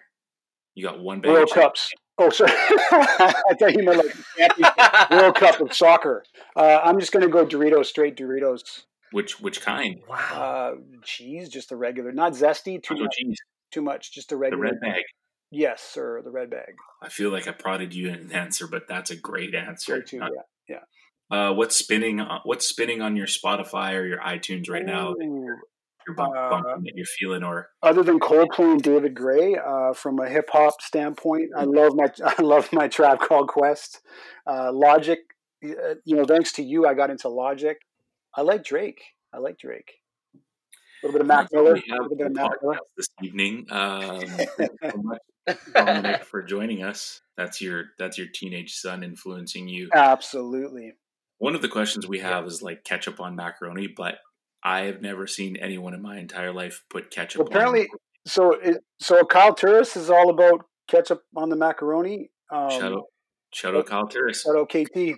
Speaker 1: You got one bag
Speaker 3: World
Speaker 1: of.
Speaker 3: Cups. Oh, sorry. *laughs* I thought you meant like World Cup of soccer. Uh, I'm just going to go Doritos, straight Doritos.
Speaker 1: Which which kind?
Speaker 2: wow.
Speaker 3: Uh, cheese, just the regular, not zesty. Too
Speaker 1: Nacho
Speaker 3: much.
Speaker 1: cheese,
Speaker 3: Too much. Just the
Speaker 1: the
Speaker 3: regular.
Speaker 1: red bag.
Speaker 3: Yes, sir. The red bag.
Speaker 1: I feel like I prodded you in an answer, but that's a great answer.
Speaker 3: Go to,
Speaker 1: Not-
Speaker 3: yeah.
Speaker 1: Uh, what's spinning? on- What's spinning on your Spotify or your iTunes right now? You're bump,
Speaker 3: Uh,
Speaker 1: bumping that you're feeling, or
Speaker 3: Other than Coldplay and David Gray, uh, from a hip hop standpoint, I love my *laughs* I love my Tribe Called Quest. Uh, Logic, uh, you know, thanks to you, I got into Logic. I like Drake. I like Drake. A little bit of Mac Miller.
Speaker 1: we
Speaker 3: A little bit of Mac Miller.
Speaker 1: this evening. Um, so much, Dominic, *laughs* for joining us. That's your that's your teenage son influencing you.
Speaker 3: Absolutely.
Speaker 1: One of the questions we have is like ketchup on macaroni, but I have never seen anyone in my entire life put ketchup.
Speaker 3: Well, apparently, so it, so Kyle Turris is all about ketchup on the macaroni. Um,
Speaker 1: shout out, shout out, Kyle Turris.
Speaker 3: shout out KT.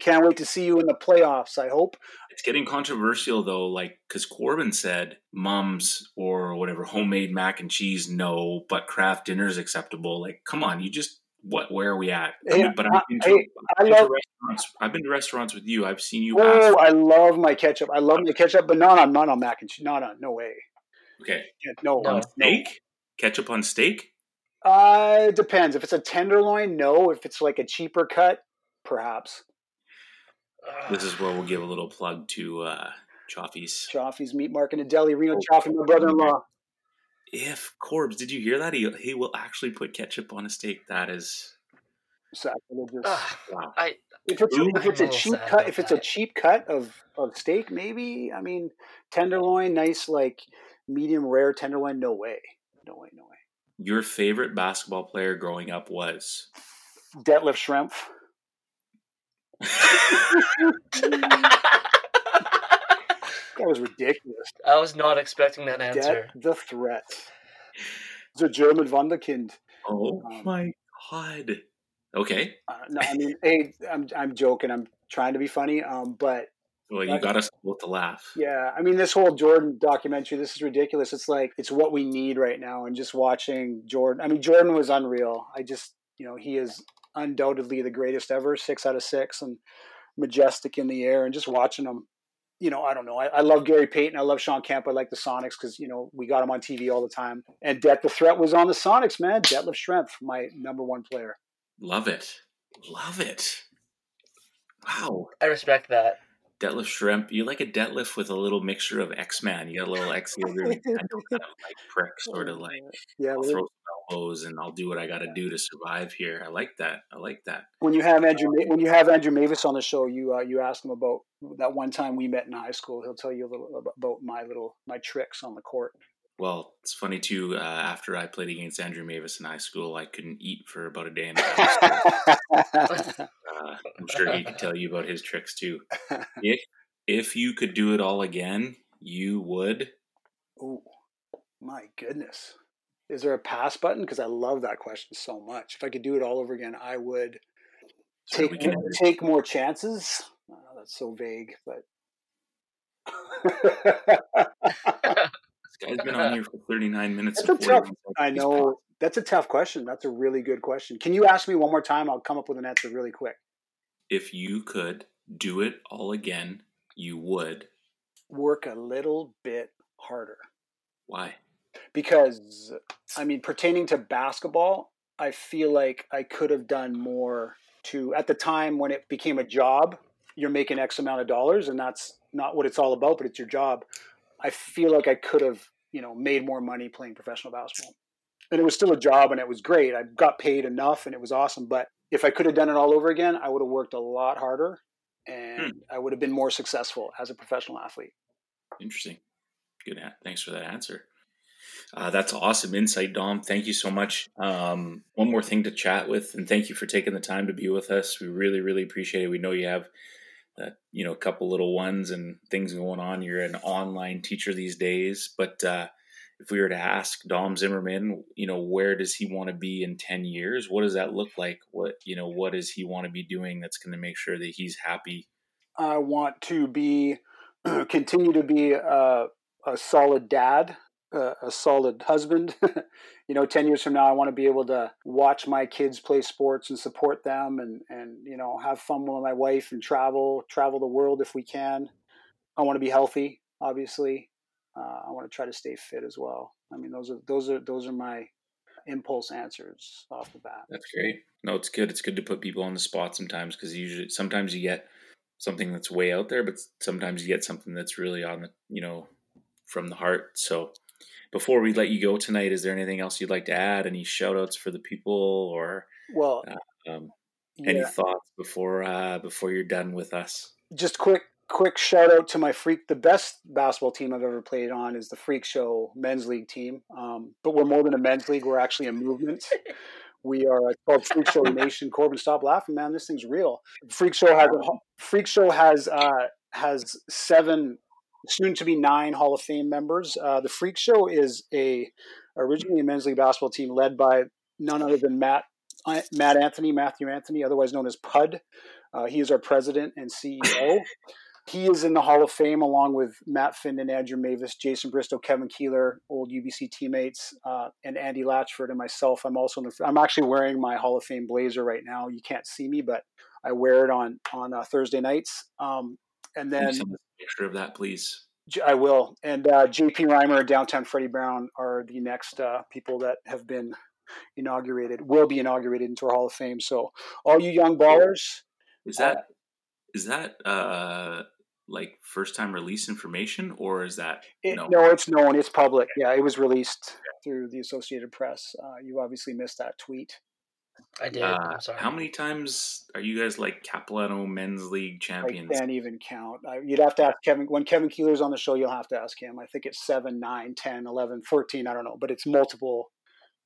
Speaker 3: Can't wait to see you in the playoffs. I hope.
Speaker 1: It's getting controversial though, like because Corbin said mums or whatever homemade mac and cheese, no, but Kraft Dinner is acceptable. Like, come on, you just what? Where are we at? I
Speaker 3: Hey,
Speaker 1: mean, but
Speaker 3: I-
Speaker 1: I've been, to,
Speaker 3: hey, I
Speaker 1: I've
Speaker 3: love-
Speaker 1: restaurants. I've been to restaurants with you. I've seen you ask.
Speaker 3: Oh, I love my ketchup. I love my ketchup, but not on not on mac and cheese. Not on. No way.
Speaker 1: Okay,
Speaker 3: Yeah, No.
Speaker 2: No.
Speaker 3: no.
Speaker 1: steak, ketchup on steak.
Speaker 3: Uh, it depends. If it's a tenderloin, no. If it's like a cheaper cut, perhaps.
Speaker 1: This is where we'll give a little plug to uh, Chaffee's.
Speaker 3: Chaffee's Meat Market in Delhi,
Speaker 1: Oh,
Speaker 3: Reno Chaffee, my brother-in-law.
Speaker 1: If Corbs, did you hear that? He he will actually put ketchup on a steak. That is
Speaker 3: Sacrilegious.
Speaker 2: Ugh,
Speaker 1: wow.
Speaker 2: I
Speaker 3: If it's,
Speaker 1: Ooh.
Speaker 3: if it's a cheap cut, if it's a cheap cut of, of steak, maybe. I mean, tenderloin, nice like medium rare tenderloin. No way, no way, no way.
Speaker 1: Your favorite basketball player growing up was
Speaker 3: Detlef Schrempf. That was ridiculous.
Speaker 2: I was not expecting that answer.
Speaker 3: Det the threat. The German Wunderkind.
Speaker 1: oh
Speaker 3: Um,
Speaker 1: my god. Okay,
Speaker 3: Uh, no, I mean, hey, I'm I'm joking. I'm trying to be funny. Um, but
Speaker 1: well you
Speaker 3: Right.
Speaker 1: got us both to laugh.
Speaker 3: Yeah, I mean, this whole Jordan documentary, this is ridiculous. It's like it's what we need right now, and just watching Jordan. I mean, Jordan was unreal. I just, you know, he is undoubtedly the greatest ever, six out of six, and majestic in the air, and just watching them, You know, I don't know. I, I love Gary Payton. I love Shawn Kemp. I like the Sonics because you know we got him on TV all the time. And Det the Threat was on the Sonics, man. Detlef Schrempf, my number one player.
Speaker 1: Love it, love it. Wow,
Speaker 2: I respect that.
Speaker 1: Detlef Schrempf. You like a Detlef with a little mixture of X Man. You got a little X here, kind of like prick, sort of like
Speaker 3: yeah.
Speaker 1: I'll throw some elbows and I'll do what I got to do to survive here. I like that. I like that.
Speaker 3: when you have Andrew Ma- when you have Andrew Mavis on the show, you uh, you ask him about that one time we met in high school. He'll tell you a little about my little my tricks on the court.
Speaker 1: Well, it's funny too. Uh, after I played against Andrew Mavis in high school, I couldn't eat for about a day and a half. *laughs* uh, I'm sure he could tell you about his tricks too. *laughs* If if you could do it all again, you would.
Speaker 3: oh my goodness! Is there a pass button? Because I love that question so much. If I could do it all over again, I would
Speaker 1: So
Speaker 3: take
Speaker 1: can.
Speaker 3: more, take more chances. Oh, that's so vague, but. *laughs*
Speaker 1: Guy's been on *laughs* here for 39 minutes.
Speaker 3: That's tough- I know that's a tough question. That's a really good question. Can you ask me one more time? I'll come up with an answer really quick.
Speaker 1: If you could do it all again, you would.
Speaker 3: Work a little bit harder.
Speaker 1: Why?
Speaker 3: because I mean, pertaining to basketball, I feel like I could have done more to at the time when it became a job. You're making X amount of dollars, and that's not what it's all about, but it's your job. I feel like I could have, you know, made more money playing professional basketball, and it was still a job, and it was great. I got paid enough, and it was awesome. But if I could have done it all over again, I would have worked a lot harder, and I would have been more successful as a professional athlete.
Speaker 1: Interesting. Good. a- Thanks for that answer. Uh, that's awesome insight, Dom. Thank you so much. Um, one more thing to chat with, and thank you for taking the time to be with us. We really, really appreciate it. We know you have, you know, a couple little ones and things going on. You're an online teacher these days, but uh, if we were to ask Dom Zimmermann, you know, where does he want to be in 10 years? What does that look like? What, you know, what does he want to be doing that's going to make sure that he's happy?
Speaker 3: I want to be, *clears throat* continue to be a, a solid dad, a, solid husband. *laughs* you know, 10 years from now, I want to be able to watch my kids play sports and support them and, and, you know, have fun with my wife and travel, travel the world if we can. I want to be healthy, obviously. Uh, I want to try to stay fit as well. I mean, those are those are those are my impulse answers off the bat.
Speaker 1: That's great. No, it's good. It's good to put people on the spot sometimes because usually sometimes you get something that's way out there, but sometimes you get something that's really on the you know from the heart. So before we let you go tonight, is there anything else you'd like to add? Any shout outs for the people or
Speaker 3: well
Speaker 1: uh, um, any yeah. thoughts before uh, before you're done with us?
Speaker 3: Just quick quick shout out to my freak. The best basketball team I've ever played on is the Freak Show men's league team. Um, but we're more than a men's league. We're actually a movement. We are it's called Freak Show Nation. Corbin, stop laughing, man. This thing's real. Freak Show has a, Freak Show has uh, has seven, soon to be nine Hall of Fame members. Uh, the Freak Show is a originally a men's league basketball team led by none other than Matt uh, Matt Anthony, Matthew Anthony, otherwise known as Pud. Uh, he is our president and CEO. *laughs* He is in the Hall of Fame along with Matt Finn and Andrew Mavis, Jason Bristow, Kevin Keeler, old UBC teammates, uh, and Andy Latchford and myself. I'm also in the, I'm actually wearing my Hall of Fame blazer right now. You can't see me, but I wear it on on uh, Thursday nights. Um, and then
Speaker 1: picture of that, please.
Speaker 3: I will. And uh, JP Reimer and Downtown Freddie Brown are the next uh, people that have been inaugurated, will be inaugurated into our Hall of Fame. So all you young ballers.
Speaker 1: Is that uh, is that uh, like first time release information or is that
Speaker 3: it, no? no it's known it's public yeah it was released through the associated press uh, you obviously missed that tweet
Speaker 2: i did
Speaker 1: uh, how many times are you guys like capilano men's league champions
Speaker 3: i can't even count you'd have to ask kevin when kevin keeler's on the show you'll have to ask him i think it's 7 9 10 11 14 i don't know but it's multiple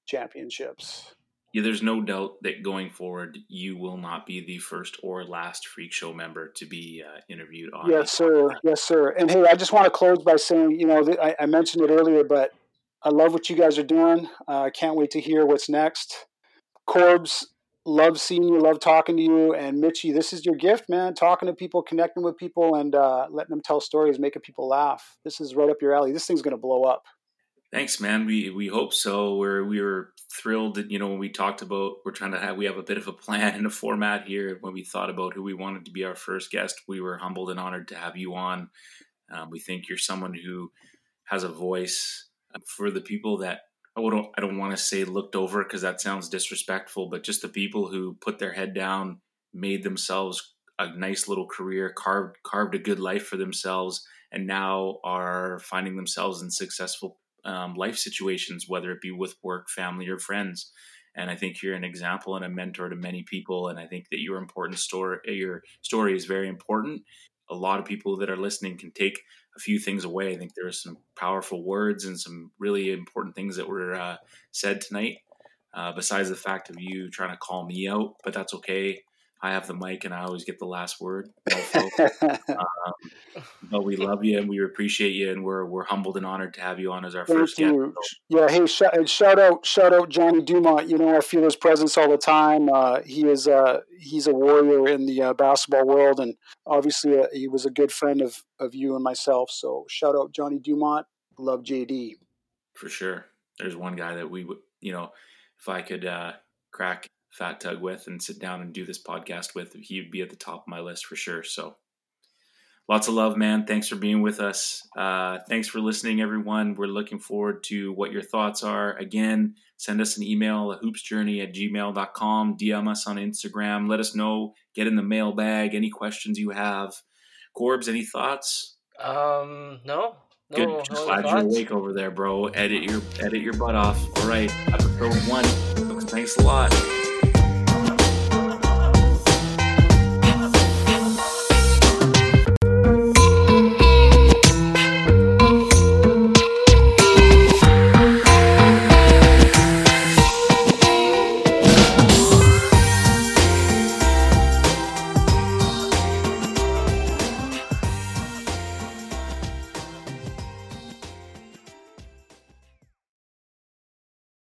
Speaker 3: championships
Speaker 1: yeah, there's no doubt that going forward, you will not be the first or last Freak Show member to be uh, interviewed on.
Speaker 3: Yes, sir. Yes, sir. And hey, I just want to close by saying, you know, I, I, mentioned it earlier, but I love what you guys are doing. Uh, I can't wait to hear what's next. Corbs, love seeing you, love talking to you. And Mitchy, this is your gift, man. Talking to people, connecting with people, and uh, letting them tell stories, making people laugh. This is right up your alley. This thing's going to blow up.
Speaker 1: Thanks, man. We we hope so. We're we were thrilled that you know when we talked about we're trying to have we have a bit of a plan and a format here. When we thought about who we wanted to be our first guest, we were humbled and honored to have you on. Um, we think you're someone who has a voice uh, for the people that I don't I don't want to say looked over because that sounds disrespectful, but just the people who put their head down, made themselves a nice little career, carved carved a good life for themselves, and now are finding themselves in successful um, life situations, whether it be with work, family, or friends. And I think you're an example and a mentor to many people. And I think that your important story, your story is very important. A lot of people that are listening can take a few things away. I think there are some powerful words and some really important things that were uh, said tonight. Uh, besides the fact of you trying to call me out, but that's okay. I have the mic and I always get the last word. *laughs* um, but we love you and we appreciate you and we're we're humbled and honored to have you on as our Thank first you.
Speaker 3: guest. Yeah, hey, sh- shout out, shout out Johnny Dumont. You know, I feel his presence all the time. Uh, he is uh, he's a warrior in the uh, basketball world, and obviously uh, he was a good friend of of you and myself. So shout out Johnny Dumont. Love JD.
Speaker 1: For sure. There's one guy that we would, you know, if I could uh, crack Fat Tug with and sit down and do this podcast with, he'd be at the top of my list for sure. So lots of love, man. Thanks for being with us. Uh, thanks for listening, everyone. We're looking forward to what your thoughts are. Again, send us an email at hoopsjourney at gmail.com. DM us on Instagram. Let us know. Get in the mailbag. Any questions you have. Corbs, any thoughts?
Speaker 2: Um, no. No,
Speaker 1: Good. Just no glad thoughts. you're awake over there, bro. Edit your edit your butt off. All right, episode one. Thanks a lot.